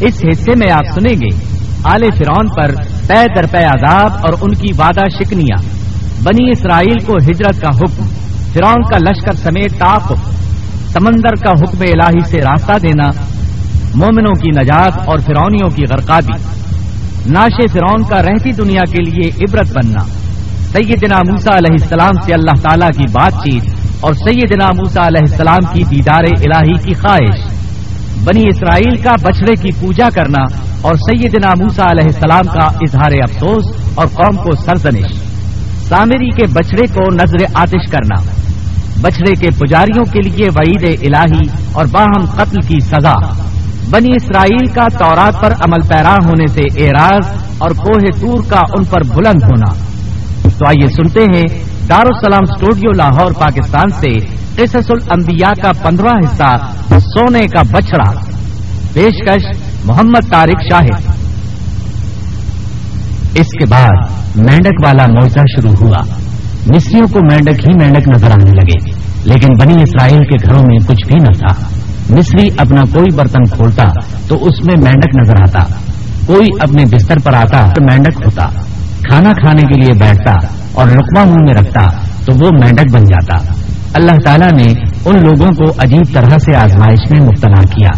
اس حصے میں آپ سنیں گے، آل فرعون پر طے در پے عذاب اور ان کی وعدہ شکنیاں۔ بنی اسرائیل کو ہجرت کا حکم، فرعون کا لشکر سمیت تاپ سمندر کا حکم الہی سے راستہ دینا، مومنوں کی نجات اور فرونیوں کی غرقابی۔ ناش فرعون کا رہتی دنیا کے لیے عبرت بننا۔ سیدنا موسا علیہ السلام سے اللہ تعالی کی بات چیت اور سیدنا موسا علیہ السلام کی دیدار الہی کی خواہش۔ بنی اسرائیل کا بچڑے کی پوجا کرنا اور سیدنا موسا علیہ السلام کا اظہار افسوس اور قوم کو سرزنش۔ سامری کے بچڑے کو نظر آتش کرنا۔ بچڑے کے پجاریوں کے لیے وعید الہی اور باہم قتل کی سزا۔ بنی اسرائیل کا تورات پر عمل پیرا ہونے سے اعراض اور کوہ تور کا ان پر بلند ہونا۔ تو آئیے سنتے ہیں دارالسلام اسٹوڈیو لاہور، پاکستان سے قصص الانبیاء کا پندرہ حصہ سونے کا بچڑا پیشکش محمد طارق شاہد۔ اس کے بعد مینڈک والا موزہ شروع ہوا۔ مصریوں کو مینڈک ہی مینڈک نظر آنے لگے، لیکن بنی اسرائیل کے گھروں میں کچھ بھی نہ تھا۔ مصری اپنا کوئی برتن کھولتا تو اس میں مینڈک نظر آتا۔ کوئی اپنے بستر پر آتا تو مینڈک ہوتا۔ کھانا کھانے کے لیے بیٹھتا اور رقبہ منہ میں رکھتا تو وہ مینڈک بن جاتا۔ اللہ تعالیٰ نے ان لوگوں کو عجیب طرح سے آزمائش میں مبتلا کیا۔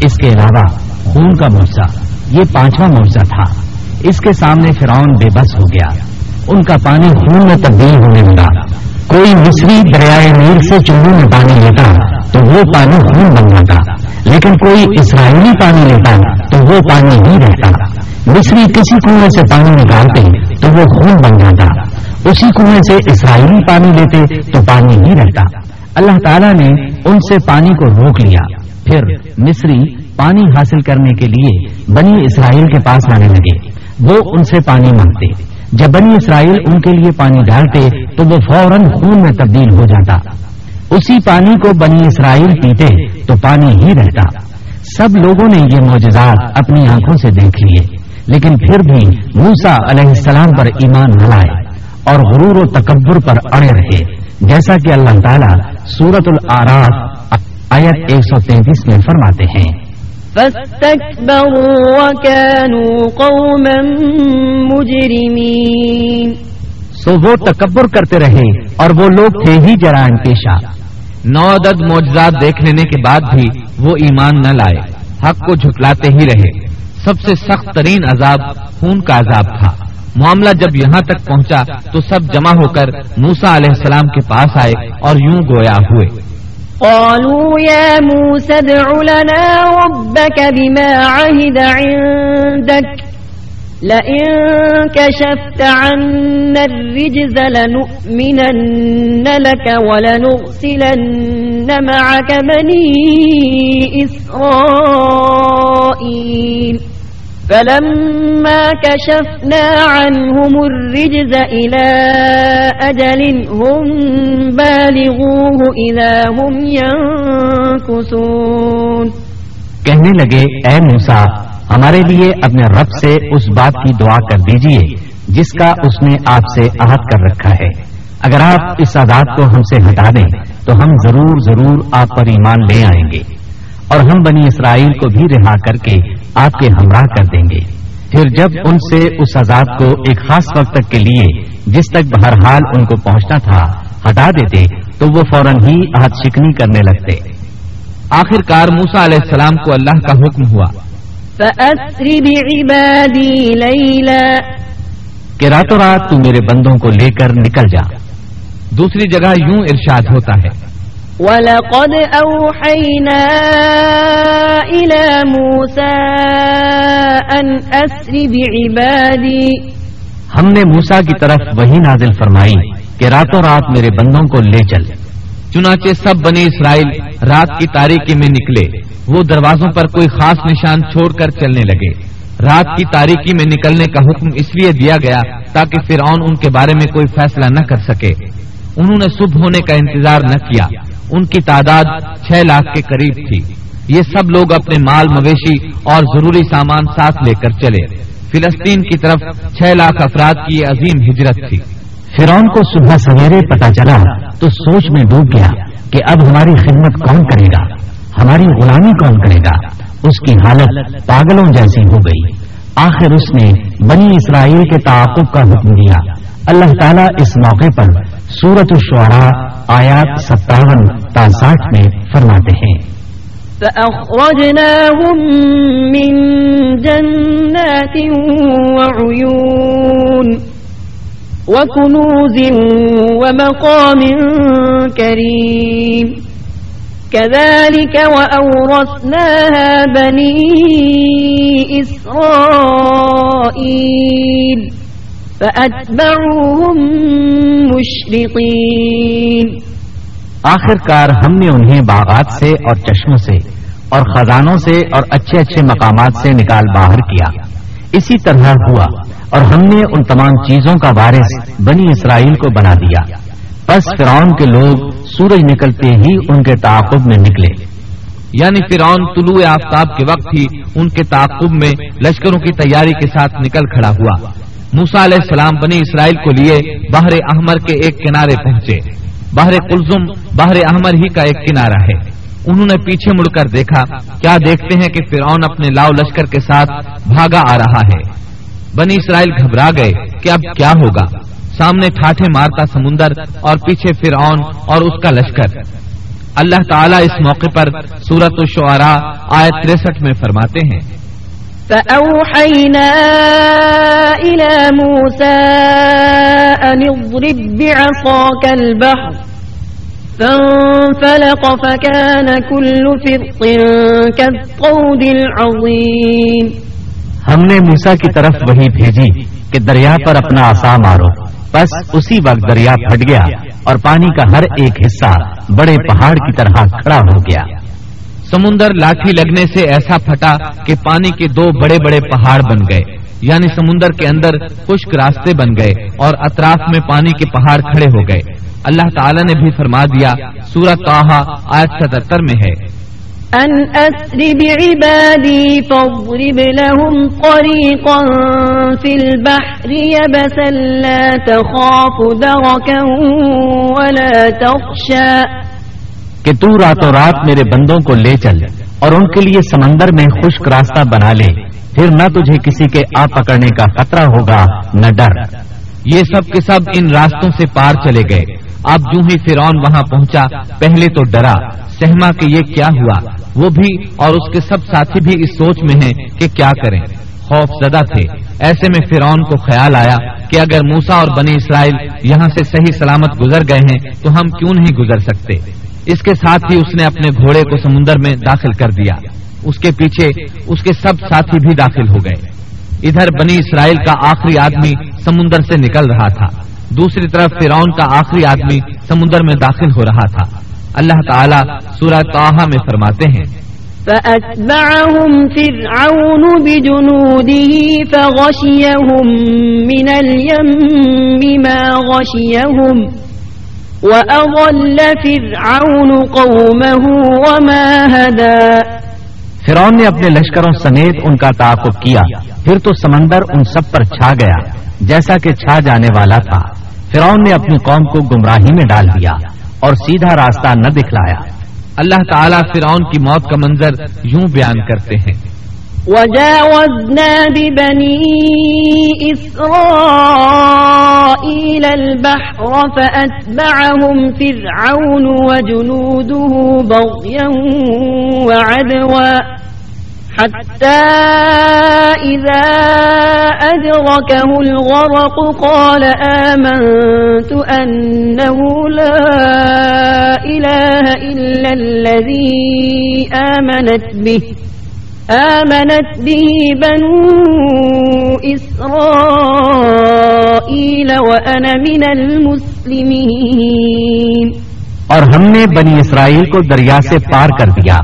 اس کے علاوہ خون کا موضاء یہ پانچواں موضاء تھا۔ اس کے سامنے فرعون بے بس ہو گیا۔ ان کا پانی خون میں تبدیل ہونے لگا۔ کوئی مصری دریائے نیل سے چنگو میں پانی لیتا تو وہ پانی خون بن جاتا، لیکن کوئی اسرائیلی پانی لیتا۔ وہ پانی ہی رہتا۔ مصری کسی کنویں سے پانی نکالتے تو وہ خون بن جاتا۔ اسی کنویں سے اسرائیلی پانی لیتے تو پانی ہی رہتا۔ اللہ تعالیٰ نے ان سے پانی کو روک لیا۔ پھر مصری پانی حاصل کرنے کے لیے بنی اسرائیل کے پاس آنے لگے۔ وہ ان سے پانی مانگتے۔ جب بنی اسرائیل ان کے لیے پانی ڈالتے تو وہ فوراً خون میں تبدیل ہو جاتا۔ اسی پانی کو بنی اسرائیل پیتے تو پانی ہی رہتا۔ سب لوگوں نے یہ معجزات اپنی آنکھوں سے دیکھ لیے لیکن پھر بھی موسا علیہ السلام پر ایمان نہ لائے اور غرور و تکبر پر اڑے رہے۔ جیسا کہ اللہ تعالیٰ سورت العراف آیت ایک سو تینتیس میں فرماتے ہیں۔ فاستكبروا وكانوا قوما مجرمين۔ سو وہ تکبر کرتے رہے اور وہ لوگ تھے ہی جرائم پیشہ نو عدد موجزات دیکھ لینے کے بعد بھی وہ ایمان نہ لائے۔ حق کو جھٹلاتے ہی رہے۔ سب سے سخت ترین عذاب خون کا عذاب تھا۔ معاملہ جب یہاں تک پہنچا تو سب جمع ہو کر موسا علیہ السلام کے پاس آئے اور یوں گویا ہوئے۔ قالوا يا موسى ادع لنا ربك بما عهد عندك۔ لئن كشفت عنا الرجز لنؤمنن لك ولنرسلن معك بني إسرائيل. فلما كشفنا عنهم الرجز إلى أجل هم بالغوه إذا هم ينكسون کہنے لگے، اے موسا ہمارے لیے اپنے رب سے اس بات کی دعا کر دیجیے، جس کا اس نے آپ سے عہد کر رکھا ہے۔ اگر آپ اس عادات کو ہم سے ہٹا دیں، تو ہم ضرور ضرور آپ پر ایمان لے آئیں گے۔ اور ہم بنی اسرائیل کو بھی رہا کر کے آپ کے ہمراہ کر دیں گے۔ پھر جب ان سے اس عذاب کو ایک خاص وقت تک کے لیے، جس تک بہرحال ان کو پہنچنا تھا، ہٹا دیتے، تو وہ فوراً ہی عہد شکنی کرنے لگتے۔ آخر کار موسا علیہ السلام کو اللہ کا حکم ہوا۔ کہ راتوں رات تو میرے بندوں کو لے کر نکل جا۔ دوسری جگہ یوں ارشاد ہوتا ہے۔ وَلَقَدْ أَوْحَيْنَا إِلَى مُوسَىٰ أَنْ أَسْرِ بِعِبَادِي. ہم نے موسا کی طرف وہی نازل فرمائی کہ راتوں رات میرے بندوں کو لے چل۔ چنانچہ سب بنے اسرائیل رات کی تاریخی میں نکلے۔ وہ دروازوں پر کوئی خاص نشان چھوڑ کر چلنے لگے۔ رات کی تاریخی میں نکلنے کا حکم اس لیے دیا گیا تاکہ فرعون ان کے بارے میں کوئی فیصلہ نہ کر سکے۔ انہوں نے صبح ہونے کا انتظار نہ کیا۔ ان کی تعداد چھ لاکھ کے قریب تھی۔ یہ سب لوگ اپنے مال، مویشی اور ضروری سامان ساتھ لے کر چلے۔ فلسطین کی طرف چھ لاکھ افراد کی یہ عظیم ہجرت تھی۔ فرون کو صبح سویرے پتا چلا تو سوچ میں ڈوب گیا کہ اب ہماری خدمت کون کرے گا۔ ہماری غلامی کون کرے گا؟ اس کی حالت پاگلوں جیسی ہو گئی۔ آخر اس نے بنی اسرائیل کے تعاقب کا حکم دیا۔ اللہ تعالیٰ اس موقع پر سورت الشعراء آیات ستاون تا ساٹھ میں فرماتے ہیں۔ فأخرجناهم من جنات وعيون وكنوز ومقام كريم كذلك وأورثناها بني إسرائيل فأتبعوهم مشرقين آخر کار ہم نے انہیں باغات سے اور چشموں سے اور خزانوں سے اور اچھے اچھے مقامات سے نکال باہر کیا۔ اسی طرح ہوا اور ہم نے ان تمام چیزوں کا وارث بنی اسرائیل کو بنا دیا۔ بس فرعون کے لوگ سورج نکلتے ہی ان کے تعاقب میں نکلے۔ یعنی فرعون طلوع آفتاب کے وقت ہی ان کے تعاقب میں لشکروں کی تیاری کے ساتھ نکل کھڑا ہوا۔ موسا علیہ السلام بنی اسرائیل کو لیے باہر احمر کے ایک کنارے پہنچے۔ باہر کلزم باہر احمر ہی کا ایک کنارہ ہے۔ انہوں نے پیچھے مڑ کر دیکھا، کیا دیکھتے ہیں کہ فرعون اپنے لاؤ لشکر کے ساتھ بھاگا آ رہا ہے۔ بنی اسرائیل گھبرا گئے کہ اب کیا ہوگا۔ سامنے ٹھاٹھے مارتا سمندر اور پیچھے فرعون اور اس کا لشکر۔ اللہ تعالیٰ اس موقع پر سورت الشعراء آیت تریسٹھ میں فرماتے ہیں۔ فأوحينا إلى موسى أن اضرب بعصاك البحر فانفلق فكان كل فرق كالطود العظيم۔ ہم نے موسا کی طرف وہی بھیجی کہ دریا پر اپنا آسا مارو۔ بس اسی وقت دریا پھٹ گیا اور پانی کا ہر ایک حصہ بڑے پہاڑ کی طرح کھڑا ہو گیا۔ سمندر لاٹھی لگنے سے ایسا پھٹا کہ پانی کے دو بڑے بڑے پہاڑ بن گئے۔ یعنی سمندر کے اندر خشک راستے بن گئے اور اطراف میں پانی کے پہاڑ کھڑے ہو گئے۔ اللہ تعالیٰ نے بھی فرما دیا سورت آج ستہتر میں ہے۔ أن أسر بعبادي فاضرب لهم طريقا في البحر يبسا لا تخاف دركا ولا تخشى کہ تو راتوں رات میرے بندوں کو لے چل اور ان کے لیے سمندر میں خشک راستہ بنا لے، پھر نہ تجھے کسی کے آ پکڑنے کا خطرہ ہوگا، نہ ڈر۔ یہ سب کے سب ان راستوں سے پار چلے گئے۔ اب جو ہی فرعون وہاں پہنچا، پہلے تو ڈرا، سہما کہ یہ کیا ہوا؟ وہ بھی اور اس کے سب ساتھی بھی اس سوچ میں ہیں کہ کیا کریں۔ خوف زدہ تھے۔ ایسے میں فرعون کو خیال آیا کہ اگر موسا اور بنی اسرائیل یہاں سے صحیح سلامت گزر گئے ہیں، تو ہم کیوں نہیں گزر سکتے؟ اس کے ساتھ ہی اس نے اپنے گھوڑے کو سمندر میں داخل کر دیا۔ اس کے پیچھے اس کے سب ساتھی بھی داخل ہو گئے۔ ادھر بنی اسرائیل کا آخری آدمی سمندر سے نکل رہا تھا۔ دوسری طرف فرعون کا آخری آدمی سمندر میں داخل ہو رہا تھا۔ اللہ تعالیٰ سورہ توحہ میں فرماتے ہیں۔ فأتبعهم فرعون بجنوده فغشيهم من اليم ما غشيهم وأضل فرعون قومه وما هدى۔ فرعون نے اپنے لشکروں سمیت ان کا تعاقب کیا۔ پھر تو سمندر ان سب پر چھا گیا۔ جیسا کہ چھا جانے والا تھا۔ فرعون نے اپنی قوم کو گمراہی میں ڈال دیا اور سیدھا راستہ نہ دکھلایا۔ اللہ تعالیٰ فرعون کی موت کا منظر یوں بیان کرتے ہیں۔ وجاوزنا ببني إسرائيل البحر فأتبعهم فرعون وجنوده بغيا وعدوا حتى إذا أدركه الغرق قال آمنت أنه لا إله إلا الذي آمنت به آمنت به بنو إسرائيل وأنا من المسلمين اور ہم نے بنی اسرائیل کو دریا سے پار کر دیا۔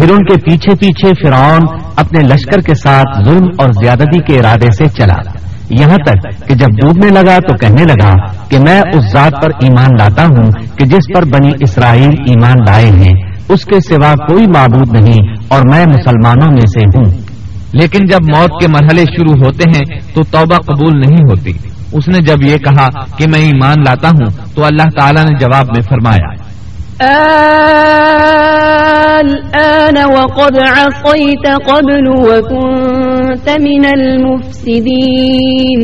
پھر ان کے پیچھے پیچھے فرعون اپنے لشکر کے ساتھ ظلم اور زیادتی کے ارادے سے چلا۔ یہاں تک کہ جب ڈوبنے لگا تو کہنے لگا کہ میں اس ذات پر ایمان لاتا ہوں کہ جس پر بنی اسرائیل ایمان لائے ہیں۔ اس کے سوا کوئی معبود نہیں اور میں مسلمانوں میں سے ہوں۔ لیکن جب موت کے مرحلے شروع ہوتے ہیں تو توبہ قبول نہیں ہوتی۔ اس نے جب یہ کہا کہ میں ایمان لاتا ہوں تو اللہ تعالیٰ نے جواب میں فرمایا الآن وقد عصيت قبل وكنت من المفسدين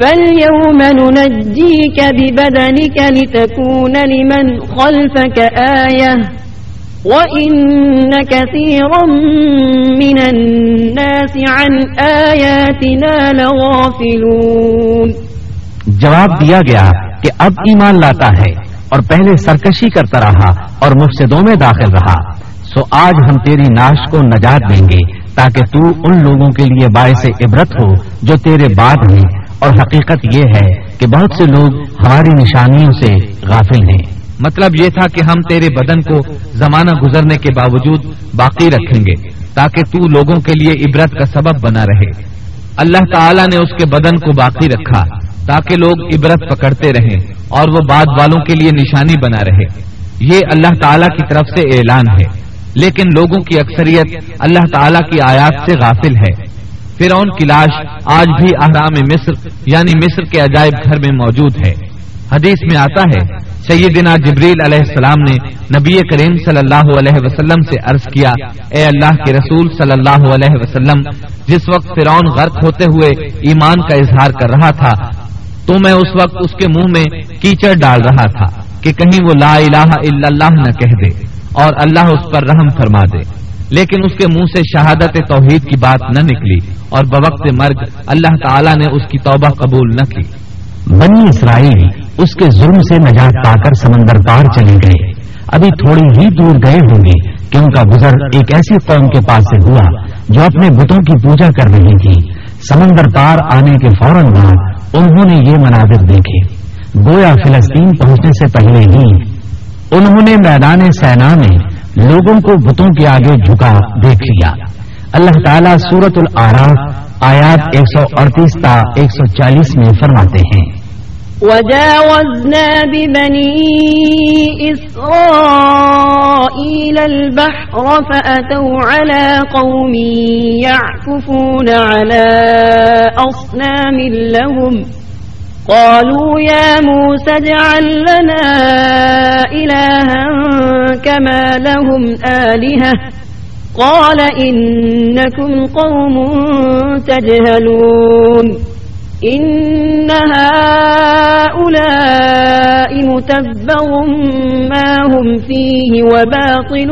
فاليوم ننجيك ببدنك لتكون لمن خلفك آية وإن كثيرا من الناس عن آياتنا لغافلون جواب دیا گیا کہ اب ایمان لاتا ہے۔ اور پہلے سرکشی کرتا رہا اور مفسدوں میں داخل رہا۔ سو آج ہم تیری ناش کو نجات دیں گے تاکہ تو ان لوگوں کے لیے باعث عبرت ہو جو تیرے بعد ہیں۔ اور حقیقت یہ ہے کہ بہت سے لوگ ہماری نشانیوں سے غافل ہیں۔ مطلب یہ تھا کہ ہم تیرے بدن کو زمانہ گزرنے کے باوجود باقی رکھیں گے تاکہ تو لوگوں کے لیے عبرت کا سبب بنا رہے۔ اللہ تعالیٰ نے اس کے بدن کو باقی رکھا۔ تاکہ لوگ عبرت پکڑتے رہیں اور وہ بعد والوں کے لیے نشانی بنا رہے۔ یہ اللہ تعالیٰ کی طرف سے اعلان ہے۔ لیکن لوگوں کی اکثریت اللہ تعالیٰ کی آیات سے غافل ہے۔ فرعون کی لاش آج بھی احرام مصر یعنی مصر کے عجائب گھر میں موجود ہے۔ حدیث میں آتا ہے، سیدنا جبریل علیہ السلام نے نبی کریم صلی اللہ علیہ وسلم سے عرض کیا، اے اللہ کے رسول صلی اللہ علیہ وسلم، جس وقت فرعون غرق ہوتے ہوئے ایمان کا اظہار کر رہا تھا تو میں اس وقت اس کے منہ میں کیچڑ ڈال رہا تھا کہ کہیں وہ لا الہ الا اللہ نہ کہہ دے اور اللہ اس پر رحم فرما دے۔ لیکن اس کے منہ سے شہادت توحید کی بات نہ نکلی اور بوقت مرگ اللہ تعالیٰ نے اس کی توبہ قبول نہ کی۔ بنی اسرائیل اس کے ظلم سے نجات پا کر سمندر پار چلے گئے۔ ابھی تھوڑی ہی دور گئے ہوں گے کہ ان کا گزر ایک ایسی قوم کے پاس سے ہوا جو اپنے بتوں کی پوجا کر رہی تھی۔ سمندر پار آنے کے فوراً بعد انہوں نے یہ مناظر دیکھے۔ گویا فلسطین پہنچنے سے پہلے ہی انہوں نے میدان سینا میں لوگوں کو بتوں کے آگے جھکا، دیکھ لیا۔ اللہ تعالیٰ سورت العراف آیات ایک سو اڑتیس تا ایک سو چالیس میں فرماتے ہیں۔ وجاوزنا ببني إسرائيل البحر فأتوا على قوم يعكفون على أصنام لهم قالوا يا موسى اجعل لنا إلها كما لهم آلهة قال إنكم قوم تجهلون إن هؤلاء متبر ما هم فيه وباطل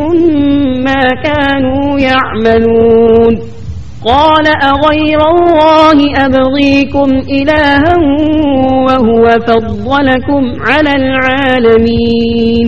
ما كانوا يعملون قال أغير الله أبغيكم إلها وهو فضلكم على العالمين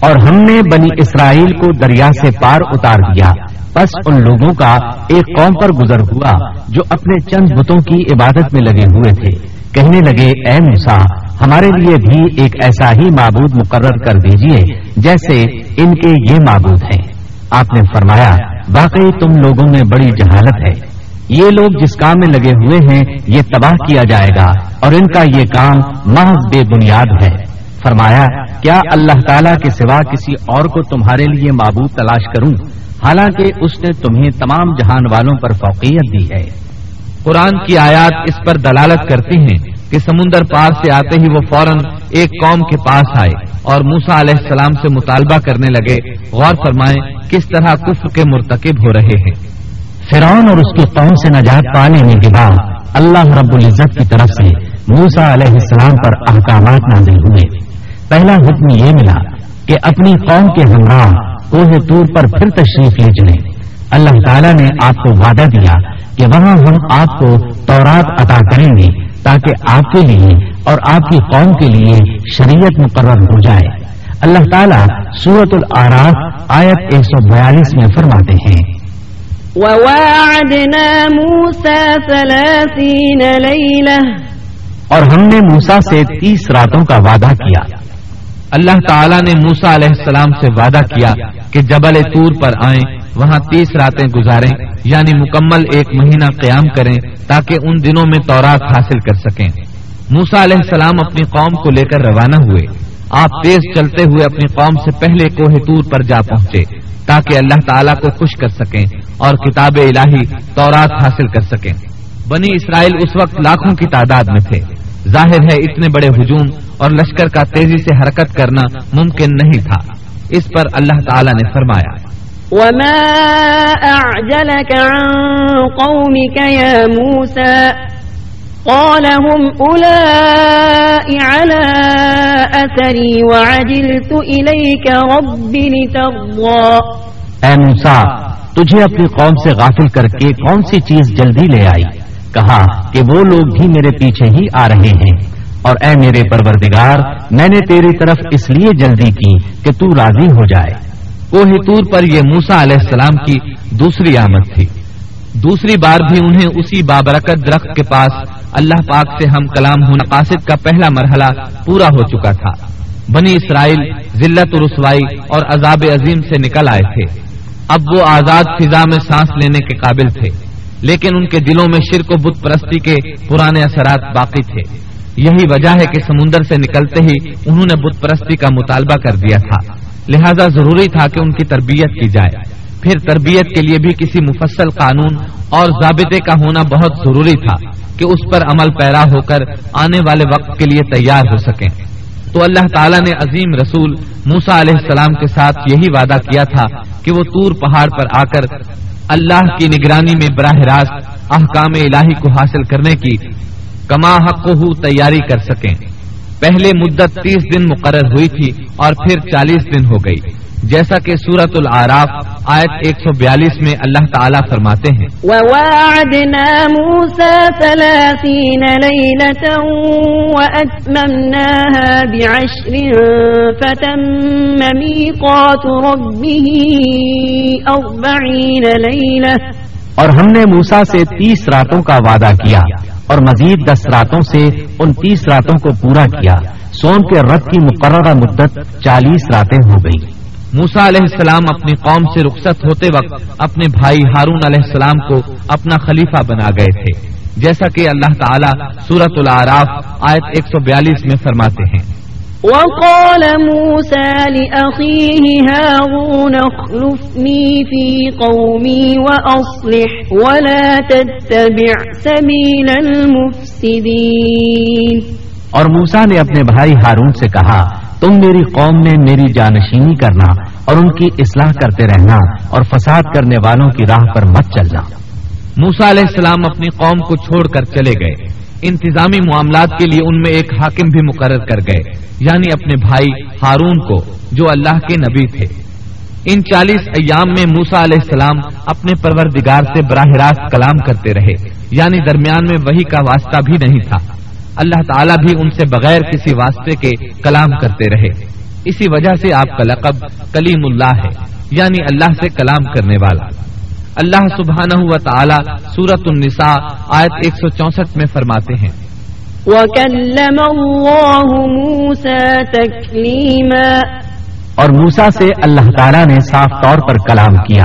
اور ہم نے بنی اسرائیل کو دریا سے پار اتار دیا۔ بس ان لوگوں کا ایک قوم پر گزر ہوا جو اپنے چند بتوں کی عبادت میں لگے ہوئے تھے۔ کہنے لگے، اے موسا ہمارے لیے بھی ایک ایسا ہی معبود مقرر کر دیجیے جیسے ان کے یہ معبود ہیں۔ آپ نے فرمایا، واقعی تم لوگوں میں بڑی جہالت ہے۔ یہ لوگ جس کام میں لگے ہوئے ہیں، یہ تباہ کیا جائے گا اور ان کا یہ کام محض بے بنیاد ہے۔ فرمایا، کیا اللہ تعالیٰ کے سوا کسی اور کو تمہارے لیے معبود تلاش کروں؟ حالانکہ اس نے تمہیں تمام جہان والوں پر فوقیت دی ہے. قرآن کی آیات اس پر دلالت کرتی ہیں کہ سمندر پار سے آتے ہی وہ فوراً ایک قوم کے پاس آئے اور موسا علیہ السلام سے مطالبہ کرنے لگے، غور فرمائیں کس طرح کفر کے مرتکب ہو رہے ہیں۔ فرعون اور اس کی قوم سے نجات پا لینے کے بعد اللہ رب العزت کی طرف سے موسا علیہ السلام پر احکامات نازل ہوئے۔ پہلا حکم یہ ملا کہ اپنی قوم کے ہمراہ کوہ تور پر پھر تشریف لے چلے اللہ تعالیٰ نے آپ کو وعدہ دیا کہ وہاں ہم آپ کو تورات عطا کریں گے تاکہ آپ کے لیے اور آپ کی قوم کے لیے شریعت مقرر ہو جائے۔ اللہ تعالیٰ سورت العراف آیت ایک سو بیالیس میں فرماتے ہیں۔ وواعدنا موسى ثلاثين ليلة۔ اور ہم نے موسا سے تیس راتوں کا وعدہ کیا۔ اللہ تعالیٰ نے موسا علیہ السلام سے وعدہ کیا کہ جبل طور پر آئیں، وہاں تیس راتیں گزاریں یعنی مکمل ایک مہینہ قیام کریں تاکہ ان دنوں میں تورات حاصل کر سکیں۔ موسا علیہ السلام اپنی قوم کو لے کر روانہ ہوئے۔ آپ تیز چلتے ہوئے اپنی قوم سے پہلے کوہ طور پر جا پہنچے تاکہ اللہ تعالیٰ کو خوش کر سکیں اور کتاب الہی تورات حاصل کر سکیں۔ بنی اسرائیل اس وقت لاکھوں کی تعداد میں تھے۔ ظاہر ہے اتنے بڑے ہجوم اور لشکر کا تیزی سے حرکت کرنا ممکن نہیں تھا۔ اس پر اللہ تعالی نے فرمایا۔ وما أعجلك عن قومك يا موسى؟ قال هم أولئك على أثري وعجلت إليك رب لترضى۔ اے موسا تجھے اپنی قوم سے غافل کر کے کون سی چیز جلدی لے آئی؟ کہا کہ وہ لوگ بھی میرے پیچھے ہی آ رہے ہیں۔ اور اے میرے پروردگار، میں نے تیری طرف اس لیے جلدی کی کہ تو راضی ہو جائے۔ کوہ طور پر یہ موسا علیہ السلام کی دوسری آمد تھی۔ دوسری بار بھی انہیں اسی بابرکت درخت کے پاس اللہ پاک سے ہم کلام ہونا قاصد کا پہلا مرحلہ پورا ہو چکا تھا۔ بنی اسرائیل ذلت و رسوائی اور عذاب عظیم سے نکل آئے تھے۔ اب وہ آزاد فضا میں سانس لینے کے قابل تھے۔ لیکن ان کے دلوں میں شرک و بت پرستی کے پرانے اثرات باقی تھے۔ یہی وجہ ہے کہ سمندر سے نکلتے ہی انہوں نے بت پرستی کا مطالبہ کر دیا تھا۔ لہذا ضروری تھا کہ ان کی تربیت کی جائے۔ پھر تربیت کے لیے بھی کسی مفصل قانون اور ضابطے کا ہونا بہت ضروری تھا کہ اس پر عمل پیرا ہو کر آنے والے وقت کے لیے تیار ہو سکیں۔ تو اللہ تعالیٰ نے عظیم رسول موسا علیہ السلام کے ساتھ یہی وعدہ کیا تھا کہ وہ تور پہاڑ پر آ کر اللہ کی نگرانی میں براہ راست احکام الہی کو حاصل کرنے کی کما حق تیاری کر سکیں۔ پہلے مدت تیس دن مقرر ہوئی تھی اور پھر چالیس دن ہو گئی۔ جیسا کہ سورت العراف آیت ایک سو بیالیس میں اللہ تعالیٰ فرماتے ہیں۔ وواعدنا موسى ثلاثين ليلة وأتممناها بعشر فتم ميقات ربه أربعين ليلة۔ اور ہم نے موسا سے تیس راتوں کا وعدہ کیا اور مزید دس راتوں سے ان تیس راتوں کو پورا کیا۔ سون کے رت کی مقررہ مدت چالیس راتیں ہو گئی موسا علیہ السلام اپنی قوم سے رخصت ہوتے وقت اپنے بھائی ہارون علیہ السلام کو اپنا خلیفہ بنا گئے تھے۔ جیسا کہ اللہ تعالیٰ سورت العراف آیت ایک سو بیالیس میں فرماتے ہیں۔ وقال موسى لأخيه هارون اخلفني في قومي وأصلح ولا تتبع سبيل المفسدين اور موسا نے اپنے بھائی ہارون سے کہا تم میری قوم میں میری جانشینی کرنا اور ان کی اصلاح کرتے رہنا اور فساد کرنے والوں کی راہ پر مت چلنا۔ موسا علیہ السلام اپنی قوم کو چھوڑ کر چلے گئے۔ انتظامی معاملات کے لیے ان میں ایک حاکم بھی مقرر کر گئے یعنی اپنے بھائی ہارون کو، جو اللہ کے نبی تھے۔ ان چالیس ایام میں موسا علیہ السلام اپنے پروردگار سے براہ راست کلام کرتے رہے یعنی درمیان میں وہی کا واسطہ بھی نہیں تھا۔ اللہ تعالیٰ بھی ان سے بغیر کسی واسطے کے کلام کرتے رہے۔ اسی وجہ سے آپ کا لقب کلیم اللہ ہے یعنی اللہ سے کلام کرنے والا۔ اللہ سبحانہ و تعالی سورت النساء آیت ایک سو چونسٹھ میں فرماتے ہیں۔ وَكَلَّمَ اللَّهُ مُوسَى تَكْلِيمًا۔ اور موسا سے اللہ تعالیٰ نے صاف طور پر کلام کیا۔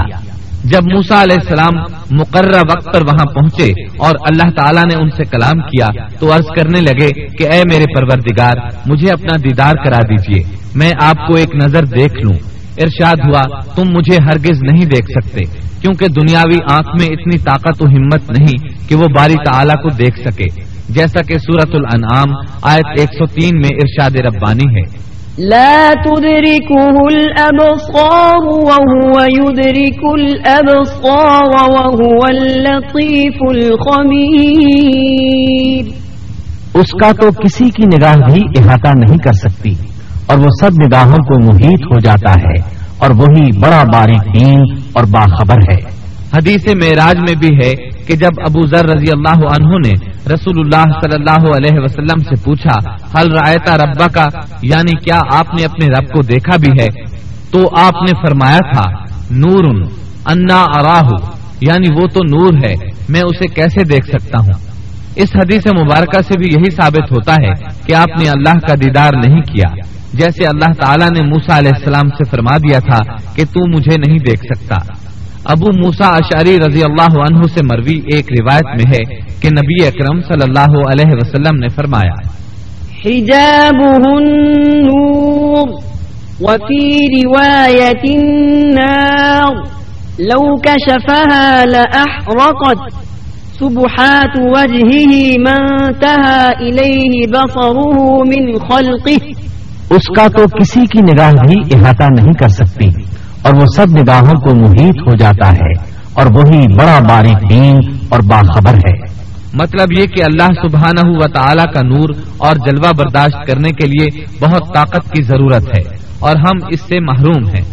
جب موسا علیہ السلام مقررہ وقت پر وہاں پہنچے اور اللہ تعالیٰ نے ان سے کلام کیا، تو عرض کرنے لگے کہ اے میرے پروردگار، مجھے اپنا دیدار کرا دیجیے، میں آپ کو ایک نظر دیکھ لوں۔ ارشاد ہوا، تم مجھے ہرگز نہیں دیکھ سکتے، کیونکہ دنیاوی آنکھ میں اتنی طاقت و ہمت نہیں کہ وہ باری تعالیٰ کو دیکھ سکے۔ جیسا کہ سورت الانعام، آیت 103 میں ارشاد ربانی ہے۔ لا تدركه الأبصار وهو يدرك الأبصار وهو اللطيف الخبير اس کا تو کسی کی نگاہ بھی احاطہ نہیں کر سکتی اور وہ سب نگاہوں کو محیط ہو جاتا ہے اور وہی بڑا باریک دین اور باخبر ہے۔ حدیث معراج میں بھی ہے کہ جب ابو ذر رضی اللہ عنہ نے رسول اللہ صلی اللہ علیہ وسلم سے پوچھا حل رایتا ربا کا یعنی کیا آپ نے اپنے رب کو دیکھا بھی ہے؟ تو آپ نے فرمایا تھا نور انا اراہ یعنی وہ تو نور ہے، میں اسے کیسے دیکھ سکتا ہوں؟ اس حدیث مبارکہ سے بھی یہی ثابت ہوتا ہے کہ آپ نے اللہ کا دیدار نہیں کیا۔ جیسے اللہ تعالیٰ نے موسا علیہ السلام سے فرما دیا تھا کہ تو مجھے نہیں دیکھ سکتا۔ ابو موسا اشاری رضی اللہ عنہ سے مروی ایک روایت میں ہے کہ نبی اکرم صلی اللہ علیہ وسلم نے فرمایا سبحات وجهه ما انتهى إليه بصره من خلقه. اس کا تو کسی کی نگاہ بھی احاطہ نہیں کر سکتی۔ اور وہ سب نگاہوں کو محیط ہو جاتا ہے اور وہی بڑا باریک دین اور باخبر ہے۔ مطلب یہ کہ اللہ سبحانہ و تعالی کا نور اور جلوہ برداشت کرنے کے لیے بہت طاقت کی ضرورت ہے اور ہم اس سے محروم ہیں۔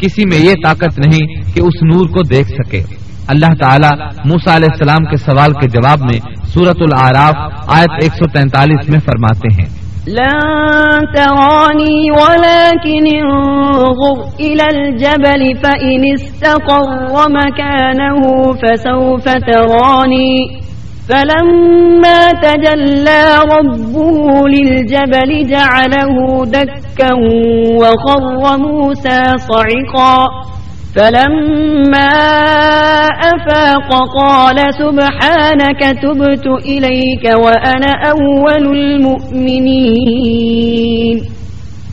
کسی میں یہ طاقت نہیں کہ اس نور کو دیکھ سکے۔ اللہ تعالیٰ موسا علیہ السلام کے سوال کے جواب میں سورت العراف آیت 143 میں فرماتے ہیں۔ لن تراني ولكن انظر إلى الجبل فإن استقر مكانه فسوف تراني فلما تجلى ربه للجبل جعله دكا وخر موسى صعقا فلما أفاق قال سبحانك تبت إليك وأنا أول المؤمنين.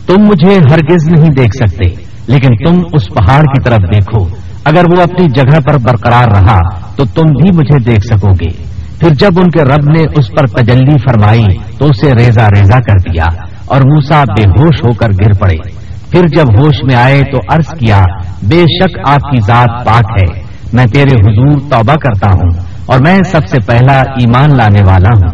تم مجھے ہرگز نہیں دیکھ سکتے، لیکن تم اس پہاڑ کی طرف دیکھو۔ اگر وہ اپنی جگہ پر برقرار رہا، تو تم بھی مجھے دیکھ سکو گے۔ پھر جب ان کے رب نے اس پر تجلی فرمائی، تو اسے ریزا ریزا کر دیا اور موسا بے ہوش ہو کر گر پڑے۔ پھر جب ہوش میں آئے تو عرض کیا، بے شک آپ کی ذات پاک ہے۔ میں تیرے حضور توبہ کرتا ہوں اور میں سب سے پہلا ایمان لانے والا ہوں۔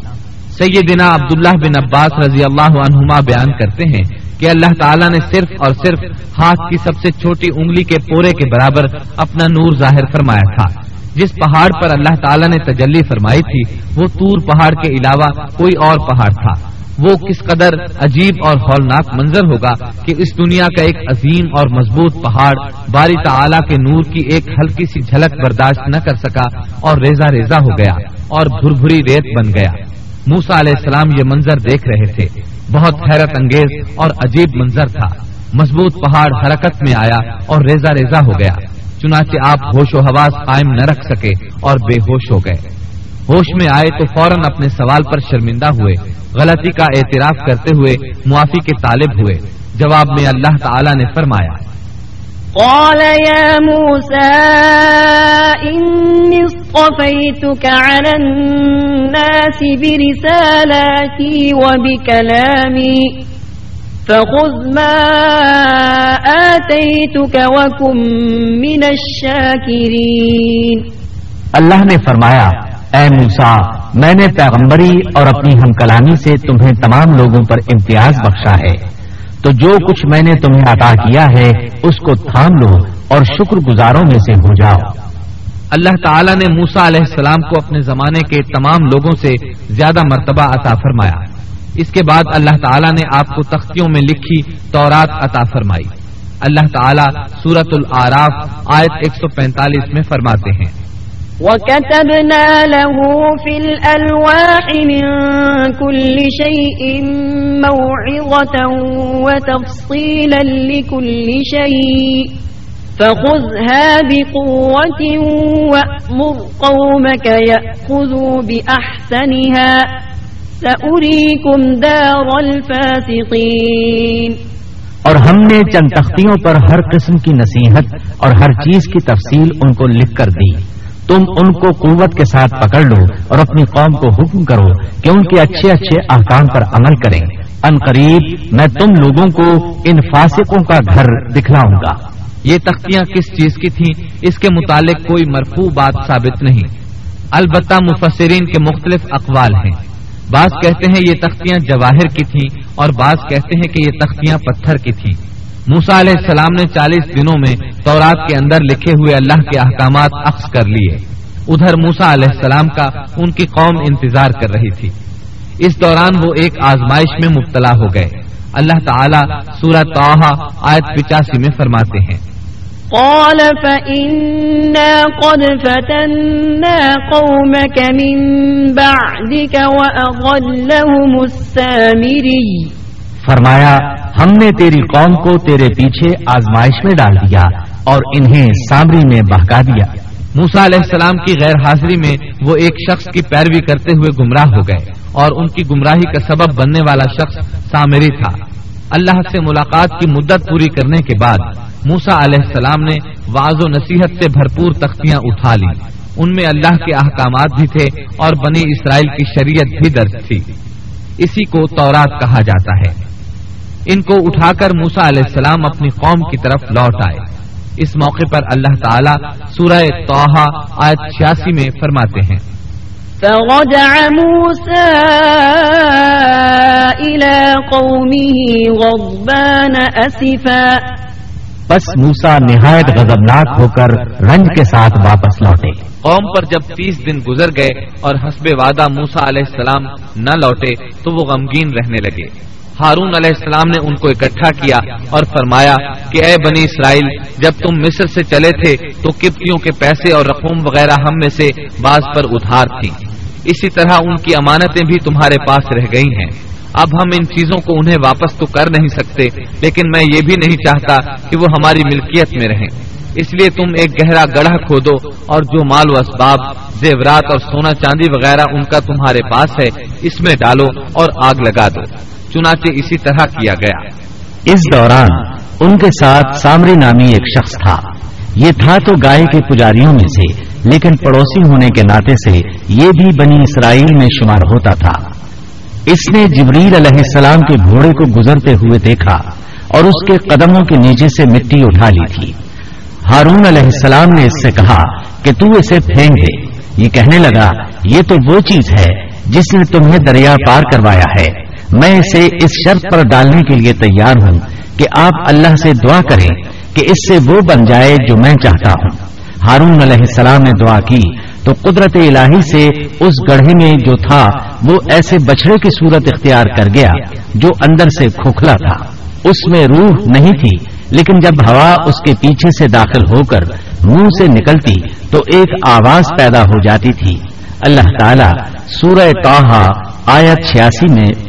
سیدنا عبداللہ بن عباس رضی اللہ عنہما بیان کرتے ہیں کہ اللہ تعالیٰ نے صرف اور صرف ہاتھ کی سب سے چھوٹی انگلی کے پورے کے برابر اپنا نور ظاہر فرمایا تھا۔ جس پہاڑ پر اللہ تعالیٰ نے تجلی فرمائی تھی، وہ تور پہاڑ کے علاوہ کوئی اور پہاڑ تھا۔ وہ کس قدر عجیب اور ہولناک منظر ہوگا کہ اس دنیا کا ایک عظیم اور مضبوط پہاڑ باری تعالی کے نور کی ایک ہلکی سی جھلک برداشت نہ کر سکا اور ریزا ریزا ہو گیا اور بھر بھری ریت بن گیا۔ موسا علیہ السلام یہ منظر دیکھ رہے تھے۔ بہت حیرت انگیز اور عجیب منظر تھا۔ مضبوط پہاڑ حرکت میں آیا اور ریزا ریزا ہو گیا۔ چنانچہ آپ ہوش و حواس قائم نہ رکھ سکے اور بے ہوش ہو گئے۔ ہوش میں آئے تو فوراً اپنے سوال پر شرمندہ ہوئے۔ غلطی کا اعتراف کرتے ہوئے معافی کے طالب ہوئے۔ جواب میں اللہ تعالی نے فرمایا۔ قال يا موسى إني اصطفيتك على الناس برسالاتي وبكلامي فخذ ما آتيتك وكن من الشاكرين۔ اللہ نے فرمایا اے موسا میں نے پیغمبری اور اپنی ہم کلامی سے تمہیں تمام لوگوں پر امتیاز بخشا ہے۔ تو جو کچھ میں نے تمہیں عطا کیا ہے، اس کو تھام لو اور شکر گزاروں میں سے ہو جاؤ۔ اللہ تعالیٰ نے موسا علیہ السلام کو اپنے زمانے کے تمام لوگوں سے زیادہ مرتبہ عطا فرمایا۔ اس کے بعد اللہ تعالیٰ نے آپ کو تختیوں میں لکھی تورات عطا فرمائی۔ اللہ تعالیٰ سورت العراف آیت 145 میں فرماتے ہیں۔ وكتبنا له في الألواح من كل شيء موعظة وتفصيلا لكل شيء فخذها بقوة وأمر قومك يأخذوا بأحسنها سأريكم دار الفاسقين اور ہم نے چند تختیوں پر ہر قسم کی نصیحت اور ہر چیز کی تفصیل ان کو لکھ کر دی۔ تم ان کو قوت کے ساتھ پکڑ لو اور اپنی قوم کو حکم کرو کہ ان کے اچھے اچھے احکام پر عمل کریں۔ ان قریب میں تم لوگوں کو ان فاسقوں کا گھر دکھلاؤں گا۔ یہ تختیاں کس چیز کی تھیں؟ اس کے متعلق کوئی مرفوع بات ثابت نہیں۔ البتہ مفسرین کے مختلف اقوال ہیں۔ بعض کہتے ہیں یہ تختیاں جواہر کی تھیں اور بعض کہتے ہیں کہ یہ تختیاں پتھر کی تھیں۔ موسا علیہ السلام نے چالیس دنوں میں تورات کے اندر لکھے ہوئے اللہ کے احکامات اخذ کر لیے۔ ادھر موسا علیہ السلام کا ان کی قوم انتظار کر رہی تھی۔ اس دوران وہ ایک آزمائش میں مبتلا ہو گئے۔ اللہ تعالیٰ سورہ توحا آیت پچاسی میں فرماتے ہیں۔ قال فإنا قد فتنا قومك من بعدك وأضلهم السامري۔ فرمایا، ہم نے تیری قوم کو تیرے پیچھے آزمائش میں ڈال دیا اور انہیں سامری میں بہکا دیا۔ موسا علیہ السلام کی غیر حاضری میں وہ ایک شخص کی پیروی کرتے ہوئے گمراہ ہو گئے اور ان کی گمراہی کا سبب بننے والا شخص سامری تھا۔ اللہ سے ملاقات کی مدت پوری کرنے کے بعد موسا علیہ السلام نے واض و نصیحت سے بھرپور تختیاں اٹھا لی ان میں اللہ کے احکامات بھی تھے اور بنی اسرائیل کی شریعت بھی درج تھی۔ اسی کو تورات کہا جاتا ہے۔ ان کو اٹھا کر موسا علیہ السلام اپنی قوم کی طرف لوٹ آئے۔ اس موقع پر اللہ تعالیٰ سورہ توحا آیت چھیاسی میں فرماتے ہیں۔ فرجع موسى إلى قومه غضبان أسفا۔ بس موسا نہایت غضبناک ہو کر رنج کے ساتھ واپس لوٹے۔ قوم پر جب تیس دن گزر گئے اور حسب وعدہ موسا علیہ السلام نہ لوٹے تو وہ غمگین رہنے لگے۔ ہارون علیہ السلام نے ان کو اکٹھا کیا اور فرمایا کہ اے بنی اسرائیل، جب تم مصر سے چلے تھے تو کپتیوں کے پیسے اور رقوم وغیرہ ہم میں سے بعض پر ادھار تھی اسی طرح ان کی امانتیں بھی تمہارے پاس رہ گئی ہیں۔ اب ہم ان چیزوں کو انہیں واپس تو کر نہیں سکتے، لیکن میں یہ بھی نہیں چاہتا کہ وہ ہماری ملکیت میں رہیں۔ اس لیے تم ایک گہرا گڑھا کھودو اور جو مال و اسباب، زیورات اور سونا چاندی وغیرہ ان کا تمہارے پاس ہے، اس میں ڈالو اور آگ لگا دو۔ چنانچہ اسی طرح کیا گیا۔ اس دوران ان کے ساتھ سامری نامی ایک شخص تھا۔ یہ تھا تو گائے کے پجاریوں میں سے، لیکن پڑوسی ہونے کے ناطے سے یہ بھی بنی اسرائیل میں شمار ہوتا تھا۔ اس نے جبریل علیہ السلام کے گھوڑے کو گزرتے ہوئے دیکھا اور اس کے قدموں کے نیچے سے مٹی اٹھا لی تھی۔ ہارون علیہ السلام نے اس سے کہا کہ تو اسے پھینک دے۔ یہ کہنے لگا، یہ تو وہ چیز ہے جس نے تمہیں دریا پار کروایا ہے۔ میں اسے اس شرط پر ڈالنے کے لیے تیار ہوں کہ آپ اللہ سے دعا کریں کہ اس سے وہ بن جائے جو میں چاہتا ہوں۔ ہارون علیہ السلام نے دعا کی تو قدرت الہی سے اس گڑھے میں جو تھا وہ ایسے بچڑے کی صورت اختیار کر گیا جو اندر سے کھوکھلا تھا۔ اس میں روح نہیں تھی، لیکن جب ہوا اس کے پیچھے سے داخل ہو کر منہ سے نکلتی تو ایک آواز پیدا ہو جاتی تھی۔ اللہ تعالیٰ سورہ توحا آیت چھیاسی میں